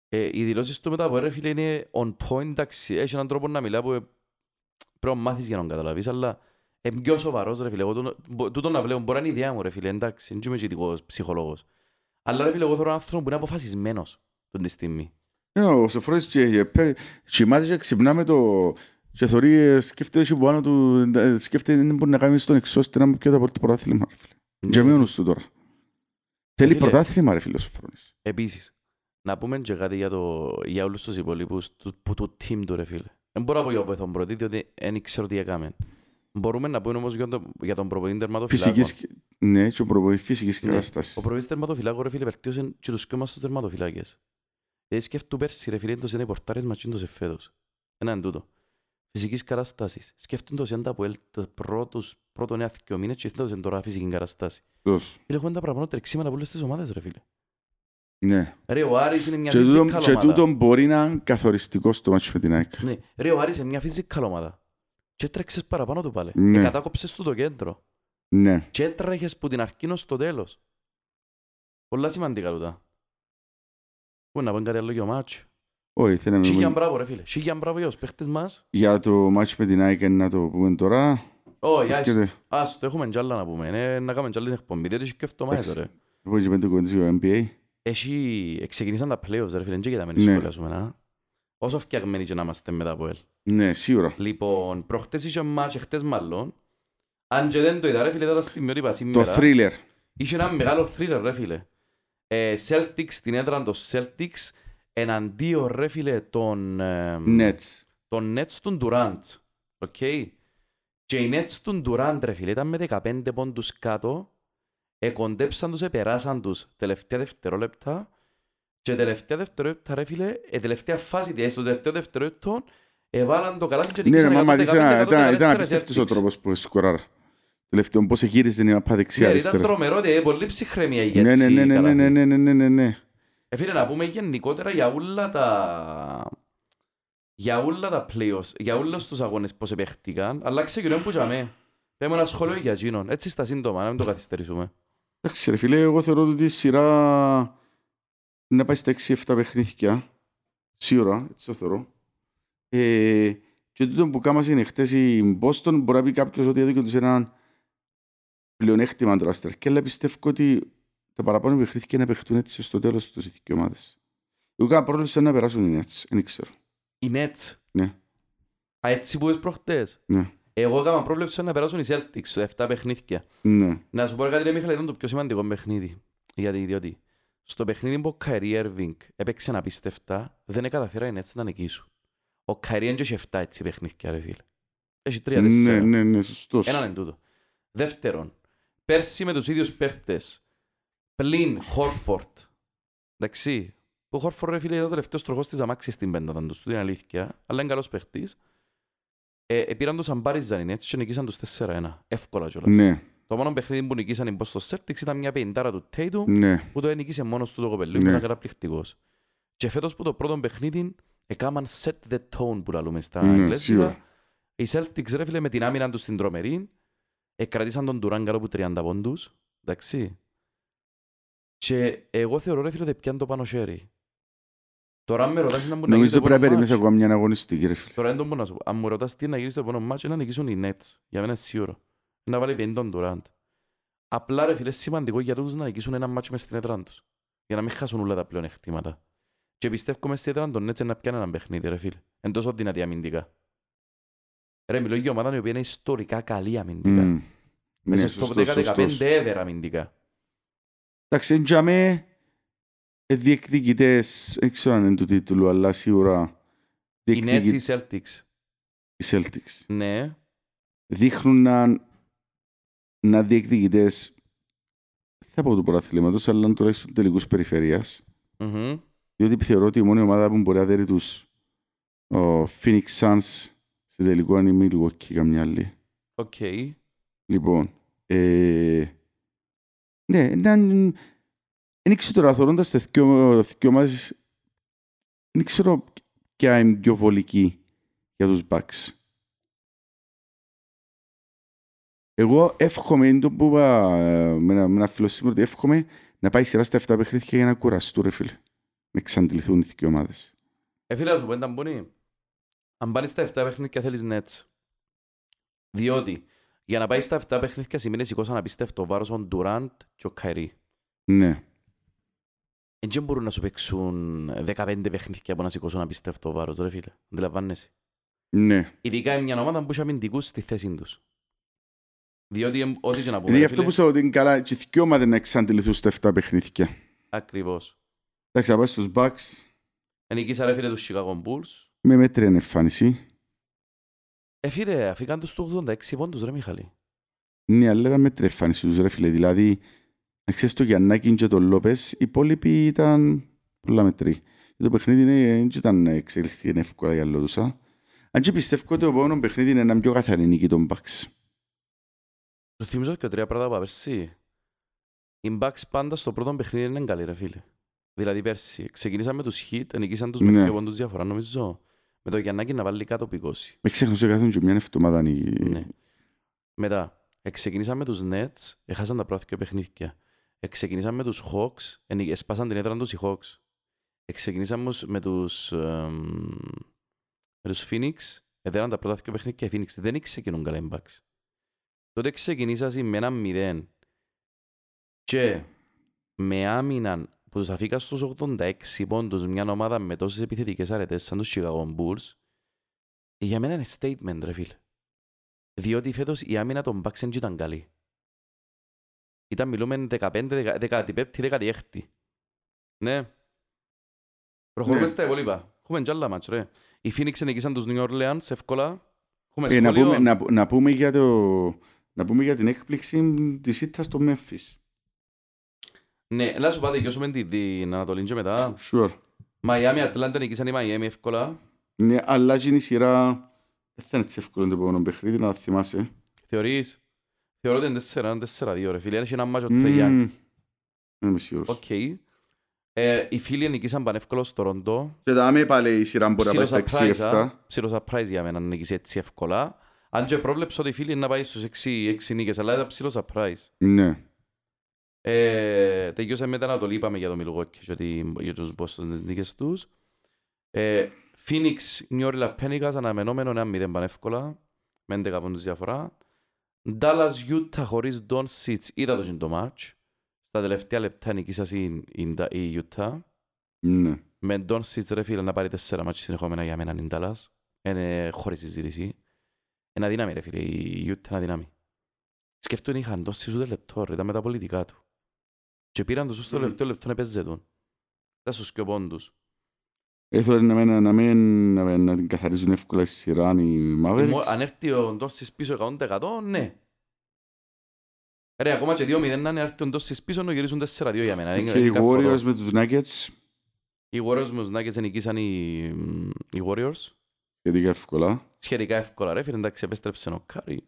Ε, οι δηλώσεις του μετά από ρε φίλε είναι on point, εντάξει. Έχει έναν τρόπο να μιλά που ε, πρέπει να μάθεις για να τον καταλάβεις, αλλά είναι πιο σοβαρός ρε φίλε. Εγώ τον- μπο- τούτον να βλέπω, μπορεί να είναι η ιδέα μου ρε φίλε, εντάξει. Δεν είμαι γητικός ψυχολόγος. Αλλά ρε φίλε, εγώ θέλω έναν άνθρωπο που είναι αποφασισμένος τον τη στιγμή. Ναι, ο Σοφρόνης και, και, πέ- κοιμάται και ξυπνά με το... Και θωρεί, ε, σκέφτεται και πάνω του, ε, σκέφτεται δεν μπορεί να κάνει στον εξώστη να μου πιω το πρωτάθλημα, ρε φίλε. Και με όνους του τώρα. Θέλει φίλε. πρωτάθλημα, ρε φίλε, ο Σοφρόνης. Επίσης, να πούμε και κάτι για, το, για όλους τους υπολείπους του, που του team του ρε φίλε. Δεν μπορώ να πω για βοηθόν πρώτη, διότι δεν ξέρω τι έκαμε. Μπορούμε να πούμε όμως για τον, για τον προπονητή τερματοφυλάκο. Φυσικής, ναι, και ο προπονητής φυσικής Ναι. κατάστασης. Ο προπονητής τερματοφυλάκου ρε φίλε βελτίωσε και τους δυο μας τους τερματοφυλάκες. Δηλαδή σκέφτου πέρσι ρε φίλε, έντος είναι πορτάρες μας και έντος εφέτος. Ένα είναι τούτο. Φυσικής κατάστασης. Σκέφτουν το σέντα από ελ, το πρώτους, πρώτο νέα δυο μήνες και έντος είναι τώρα φυσική κατάσταση. Σωστός. Φίλε, έχουν τα παραπάνω τρεξίματα από όλες τις ομάδες ρε φίλε. Ναι. Ρε, ο Άρης είναι μια Και τούτο, physical και ομάδα. τούτο μπορεί να είναι καθοριστικό στο μάτσο με την ΑΕΚ. Ναι, ρε, ο Άρης είναι μια physical ομάδα. Και τρέξες παραπάνω του πάλι. Ναι. Ε, κατάκοψες του το κέντρο. Ναι. Και έτρεχες που την αρχή ως το τέλος. Πολλά σημαντικά τούτα. Πού να πούμε κάτι άλλο για το μάτσο. Όχι, θέλαμε Σίγιαν μόνο- μπράβο ρε φίλε. Σίγιαν μπράβο για τους παίχτες μας. για το μάτσο με την ΑΕΚ να το πούμε τώρα. Όχι, Έρχεται. ας- ας το έχουμε κι άλλα να πούμε. Ε, Να κάνουμε κι άλλη εκπομπή. Διότι έχει και εβδομάδες Εντάξει. ρε. Εγώ και πέντε κουβέντες για το NBA. Έχει, ξεκινήσαν τα playoffs ρε φίλε. Δεν και να μην Ναι. σχολιάσουμε να. Όσο φτιαγμένοι και να είμαστε μετά από ελ. Ναι, σίγουρα. Λοιπόν, προχτές είχε μάτς, χτες μάλλον. Αν και δεν το είδα ρε φίλε, ήταν στιγμιότυπα Το σήμερα. thriller. Είχε ένα μεγάλο thriller ρε φίλε. Ε, Celtics, στην έδρα των Celtics, εναντίον ρε φίλε των, ε, Nets. των Nets του Durant. Οκ; Και οι Nets του Durant ρε φίλε ήταν με 15 πόντους κάτω, εκοντέψαν τους, επεράσαν τους τελευταία δευτερόλεπτα και τελευταία δευτερόλεπτα ρε φίλε, η τελευταία φάση, δηλαδή στο τελευταίο δευτερόλεπτο, εβάλαν το καλάθι και Ναι, ρε, νίκησαν μάμα, 115 ήταν, ήταν, ήταν 114 απίστευτος ο Celtics. τρόπος που σκοράρα. Τελευταίο, πώς εγύριζε την απά Ναι, δεξιά ρε, αριστερά. ήταν τρομερό, δηλαδή, πολύ ψυχρέμια η Ναι, έτσι ναι, ναι, ναι, ναι, ναι, ναι, ναι, ναι, ναι, ναι. Ε, φίλε, να πούμε γενικότερα για όλα τα... Για όλα τα playoffs, για όλους τους αγώνες πώς επέχτηκαν, αλλά ξεκινούμε που είχαμε. Πέμε ένα σχόλιο για εκείνον, έτσι στα σύντομα, να μην το καθυστερήσουμε. Εντάξει ρε φίλε, εγώ θεωρώ ότι η σειρά να πάει στα 6-7 παιχνίδια. Σίγουρα, έτσι το θεωρώ. Ε, και τούτο που κάμασε είναι χτες η Boston, μπορεί να πει κάποιος ότι έδωκε τους έναν πλεονέκτημα τώρα στερκέ, αλλά πιστεύω ότι τα παραπάνω παιχνίδια να παιχτούν έτσι στο τέλος τους οι δύο ομάδες. Εγώ κάνα πρόβλημα σε να περάσουν οι Nets, δεν ξέρω. Οι Nets. Ναι. Α, έτσι που είπες προχτές. Ναι. Εγώ έκανα πρόβλεψη να περάσουν οι Celtics σε 7 παιχνίδια. Ναι. Να σου πω κάτι, ρε Μίχαλη, ήταν το πιο σημαντικό παιχνίδι. Γιατί, διότι στο παιχνίδι που ο Kyrie Irving έπαιξε απίστευτα, δεν καταφέρει οι Nets να νικήσουν. Ο Kyrie δεν έχει 7 έτσι παιχνίδια, ρε φίλε. Έχει 3-4. Ναι, ναι, ναι, σωστός. Έναν είναι τούτο. Δεύτερον, πέρσι με τους ίδιους παίχτες, πλην Χόρφορτ, εντάξει, που ο Χόρφορτ ρε φίλε ήταν ο τελευταίος τροχός της αμάξης στην πέντα του, στην αλήθεια, αλλά είναι καλός παίχτης. Ε, ε, πήραν τους αμπάριζαν είναι έτσι και νικήσαν τους 4-1, εύκολα κιόλας. Ναι. Το μόνο παιχνίδι που νικήσαν οι Boston Celtics ήταν μια πεντάρα του Tatum Ναι. που το νικήσε μόνος του το κοπελού. Ναι. Ήταν καταπληκτικός. Και φέτος που το πρώτο παιχνίδι έκαναν set the tone που λαλούμε στα Ναι, αγγλικά. σίγουρα. Οι Celtics ρε φίλε με την άμυνα τους στην τρομερή εκρατήσαν τον Durant κάτω από 30 πόντους. Εντάξει. Και εγώ θεωρώ ρε φίλε ότι πιάνει το πάνω χέρι. Τώρα αν με ρωτάς τι να μου να γίνει Νομίζω το πρέπει να επόμενο περιμένεις μάτς. ακόμα μια αγωνιστική, ρε φίλε. Τώρα δεν το μπορώ να σου πω. Αν μου ρωτάς τι να γίνει στο επόμενο μάτς, είναι να νικήσουν οι Nets. Για μένα είναι σίγουρο. Να βάλει 50 τον Durant. Απλά ρε φίλε, σημαντικό για τους να νικήσουν ένα μάτσο μες στην έδρα τους. Για να μην χάσουν όλα τα πλέον εκτήματα. Και πιστεύω μες στην έδρα των Nets να πιάνε ένα παιχνίδι ρε φίλε. Εν τόσο δυνατή αμυντικά. Ρε μιλώ για ομάδα η οποία είναι ιστορικά καλή αμυντικά. Μμ. Ναι, Μέσα στο σωστός, 10-15 σωστός. ever αμυντικά. Εντάξει, εν τζάμε, ε, διεκδικητές, δεν ξέρω αν είναι του τίτλου, αλλά σίγουρα Οι Nets διεκδικητές οι Celtics. οι Celtics. Ναι. Δείχνουν να, να διεκδικητές, δεν θα πω του πρωταθλήματος, αλλά τουλάχιστον τελικούς περιφερειάς. Μμμ. Διότι θεωρώ ότι η μόνη ομάδα που μπορεί να δέρει τους ο Phoenix Suns σε τελικό είναι η Milwaukee καμιά άλλη. Οκ. Λοιπόν, ε, ναι, ήταν, δεν ξέρω τώρα, θωρώντας τις δυο, δυο ομάδες, δεν ξέρω ποια είναι πιο βολική για τους Bucks. Εγώ εύχομαι, είναι το που είπα ε, με ένα, με ένα φίλο σήμερα, ότι εύχομαι να πάει η σειρά στα 7 παιχνίδια για να κουραστούν, ρε φίλε. Να εξαντληθούν οι δυο ομάδες. Ε, φίλε, να σου πω, ήταν πονή. Αν πάρεις τα 7 παιχνίδια θέλεις Nets. Διότι, για να πάει στα 7 παιχνίδια σημαίνει σηκώσαν απίστευτο βάρος ο Durant και ο Kyrie. Ναι. Δεν μπορούν να σου παίξουν 15 παιχνίδια που να σηκώσουν απίστευτο βάρος, ρε φίλε. Αντιλαμβάνεσαι. Ναι. Ειδικά είναι μια ομάδα που έχει αμυντικούς στη θέση τους. Διότι, εμ, ό,τι και να πούμε, Είναι γι' ρε αυτό φίλε, που σου ότι είναι καλά και οι δυο ομάδες να εξαντληθούν στα 7 παιχνίδια. ακριβώς. Εντάξει, θα πάεις στους Bucks Ενικήσα ρε φίλε τους Chicago Bulls. με μέτρια εμφάνιση. Ε, φίλε, αφήκαν τους του 86 πόντους, ρε Μιχαλή. Ναι, αλλά ήταν μέτρια εμφάνιση τους, ρε φίλε. Δηλαδή, να ξέρεις το Γιαννάκη και τον Λόπες, οι υπόλοιποι ήταν πολλά μετρή. Το παιχνίδι είναι- δεν ήταν εξελιχθεί εύκολα για λόγους. α. Αν και πιστεύω ότι το επόμενο παιχνίδι είναι ένα πιο καθαρή νίκη των Bucks. Σου θυμίζω και τρία πράγματα από πέρσι. Οι Bucks πάντα στο πρώτο παιχνίδι είναι καλή ρε φίλε. Δηλαδή πέρσι. Ξεκινήσαμε με τους Heat, νικήσαν τους με Ναι. δύο πόντους διαφορά νομίζω. Με το Γιαννάκη να βάλει κάτω από 20. Με ξέχνω σε κάθε και μια εβδομάδα. η- Ναι. Μετά, ξεκινήσαμε με τους Nets, έχασαν τα πρώτα δύο παιχνίδια. Ξεκινήσαμε με τους Hawks, ενι- εσπάσαν την έδρα τους οι Hawks. Ξεκινήσαμε με τους, εμ, με τους Phoenix, έδεραν τα πρώτα δύο παιχνίδια οι Phoenix. Δεν ξεκινούν καλά οι Bucks. Τότε ξεκινήσασαι με ένα μηδέν και με άμυνα που τους αφήκα στους 86 πόντους μια ομάδα με τόσες επιθετικές αρετές σαν τους Chicago Bulls για μένα είναι statement ρε φίλε. Διότι φέτος η άμυνα των Bucks δεν ήταν καλή. Ήταν μιλούμε 15, 15, 16. Ναι. Προχωρούμε Ναι. στα υπόλοιπα. Έχουμε κι άλλα μάτς ρε. Οι Phoenix νικήσαν τους New Orleans εύκολα. Έχουμε Ε, να, σχόλιο. πούμε, να, να, πούμε για το, να πούμε για την έκπληξη της ήττας στο Memphis. Ναι, έλα σου να τελειώσουμε την, την Ανατολή και μετά. Sure. Μαϊάμι, Ατλάντα νικήσαν οι Μαϊάμι εύκολα. Ναι, αλλά και είναι η σειρά δεν θα είναι έτσι εύκολο το επόμενο παιχνίδι, να θυμάσαι. Θεωρείς; Θεωρώ ότι είναι 4-4-2 ρε φίλε. Έχει ένα ματς ο Μμμ. Trae Young. Δεν είμαι σίγουρος. Οκ. Ε, οι Philly νικήσαν πανεύκολα στο Τορόντο. Και δάμε πάλι η σειρά μπορεί να πάει Ψιλο στα surprise, 6-7. α. Ψιλο surprise για μένα να νικήσει έτσι εύκολα. Αν και πρόβλεψα ότι οι Philly είναι να πάει στους 6, 6 νίκες, αλλά ήταν ψιλο surprise. Ναι. Ε, τελειώσαμε μετά να το είπαμε για το Milwaukee και ότι- για τους Boston τις νίκες τους. Ε, Phoenix, New Orleans Pelicans, αναμενόμενο ένα μηδέν πανεύκολα, με 11 πόντους διαφορά. Dallas, Utah χωρίς Doncic, είδα το και το match. Στα τελευταία λεπτά νικήσας η, η, η Utah. Ναι. Με Doncic ρε φίλε να πάρει τέσσερα μάτς συνεχόμενα για μένα είναι Dallas. Είναι χωρίς συζήτηση. Είναι αδύναμη ρε φίλε, η Utah είναι αδύναμη. Σκέφτομαι είχαν Doncic ούτε λεπτό ρε, ήταν με τα πολιτικά του. Και πήραν τους στο Μμμ. τελευταίο λεπτό να παίζε τον. Ήταν στους και πόντους. Έθω να μην, να, μην, να, μην, να την καθαρίζουν εύκολα στη σειρά οι Ε, μο- Mavericks. Αν έρθει ο Doncic πίσω 100% ναι. Ρε, ακόμα και 2-0 να είναι έρθει ο Doncic πίσω να γυρίσουν 4-2 για μένα. Είναι- Και οι είναι καθόλου. Warriors με τους Nuggets Οι Warriors με τους Nuggets νικήσαν οι, οι Warriors. σχετικά εύκολα. σχετικά εύκολα ρε φίλε, εντάξει επέστρεψε ο Κάρι.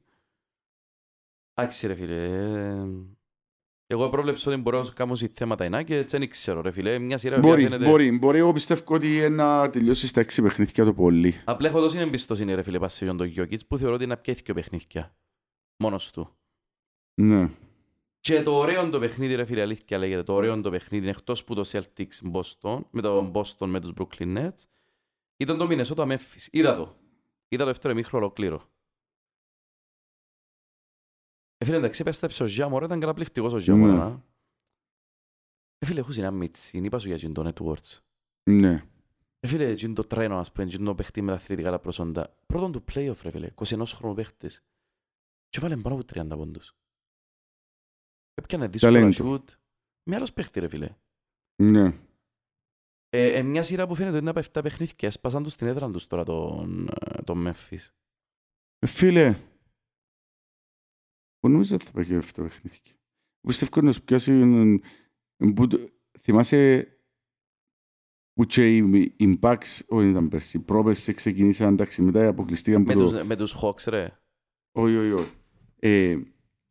Εντάξει ρε φίλε. Ε, Εγώ πρόβλεψα ότι μπορώ να κάνω θέματα ενά και έτσι δεν ξέρω ρε φίλε. Μια σειρά Μπορεί, φαίνεται... μπορεί, μπορεί. Εγώ πιστεύω ότι να τελειώσει στα έξι παιχνίδια το πολύ. Απλά έχω δώσει εμπιστοσύνη ρε φίλε πάση για τον Γιώκητς που θεωρώ ότι είναι πιέθηκε και παιχνίδια. Μόνος του. Ναι. Και το ωραίο το παιχνίδι ρε φίλε αλήθεια λέγεται. Το ωραίο το παιχνίδι είναι εκτός που το Celtics Boston, με το Boston με τους Brooklyn Nets ήταν το Minnesota Memphis. Είδα το. Είδα το δεύτερο εμίχρο ολοκλήρω. Ε, φίλε, εντάξει, επέστρεψε ο Ζιάμορα, ήταν καταπληκτικός ο Ζιάμορα. Ναι. να. Ε, φίλε, έχουν ένα μίτσι, είπα σου για εκείνο το networks. Ναι. Ε, φίλε, εκείνο το τρένο, ας πούμε, εκείνο το παίχτη με τα αθλητικά τα προσόντα. Πρώτον του play-off, ρε φίλε, 21 χρόνο παίχτης. Και βάλε πάνω από 30 πόντους. Έπιανε δύσκολα Ταλέντο. σιούτ. Με άλλος παίχτη, ρε φίλε. Ναι. Ε, ε, μια σειρά που φαίνεται ότι είναι από 7 παιχνίδια, έσπασαν τους στην έδρα τους τώρα τον, ε, τον Memphis. Ε, Φίλε, που νομίζω ότι θα πάει και αυτό το παιχνίδι. Πιστεύω να σου πιάσει... εν- εν που το- Θυμάσαι που και οι οι Bucks, όχι ήταν πέρσι, πρόπερσι ξεκινήσαν, εντάξει, μετά αποκλειστήκαν Με που τους, το... με τους Hawks, ρε. Όχι, όχι, όχι. Ε,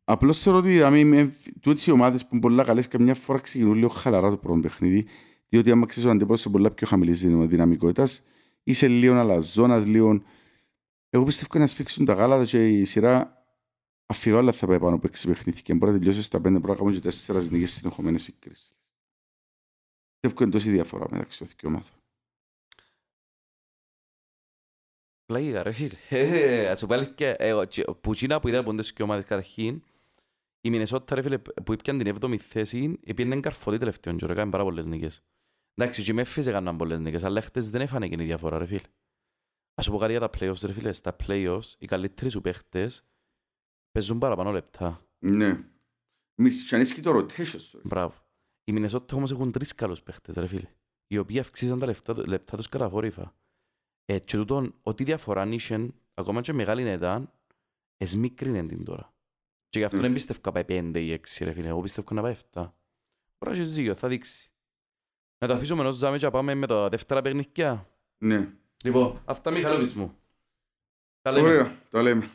απλώς θεωρώ ότι δηλαδή, με, τούτες οι ομάδες που είναι πολλά καλές καμιά φορά ξεκινούν λίγο χαλαρά το πρώτο παιχνίδι διότι άμα ξέρεις ο αντίπαλος είναι πολλά πιο χαμηλής δυνα- δυναμικότητας είσαι λίγο αλαζόνας, λίγο... Εγώ πιστεύω να σφίξουν τα γάλατα και η σειρά αφιβάλλα θα πάει πάνω από έξι παιχνίδια και μπορεί να τελειώσει στα πέντε πρώτα κάνουν και τέσσερα νίκες συνεχομένες σύγκρισεις. Πιστεύω είναι τόση διαφορά μεταξύ των δύο ομάδων. Πλάγιγα, ρε φίλε. Ε, Ας σου πάλι και εγώ, τσι- που εκείνα που είδα από τις και ομάδες καταρχήν, η Μινεσότα, ρε φίλε, που έπιαν την 7η θέση, έπιανε καρφωτή τελευταίον και έκαναν πάρα πολλές νίκες. Εντάξει, και οι Memphis έκαναν πολλές νίκες, αλλά χτες δεν έφανε και η διαφορά, ρε φίλε. Ας σου πω κάτι για τα playoffs, ρε φίλε. Στα playoffs, οι καλύτεροι σου παίχτες παίζουν παραπάνω λεπτά. Ναι. Μη και το rotation σου. Μπράβο. Οι Μινεσότα όμως έχουν τρεις καλούς παίχτες, ρε φίλε. Οι οποίοι αυξήσαν τα λεπτά, λεπτά τους καταχώρηφα. Ε, και τούτον, ό,τι διαφορά νήσεν, ακόμα και μεγάλη ήταν, εσμίκρινε την τώρα. Και γι' αυτό Μμ. δεν πιστεύω να πάει πέντε ή έξι, ρε φίλε. Εγώ πιστεύω να πάει εφτά. Μπορεί να έχεις δίκιο, θα δείξει. Να το αφήσουμε ενώ ζάμε και να πάμε με τα δεύτερα παιχνίδια. Ναι. Λοιπόν, αυτά Μιχαλόβιτς μου. Τα λέμε. Ωραία, τα λέμε.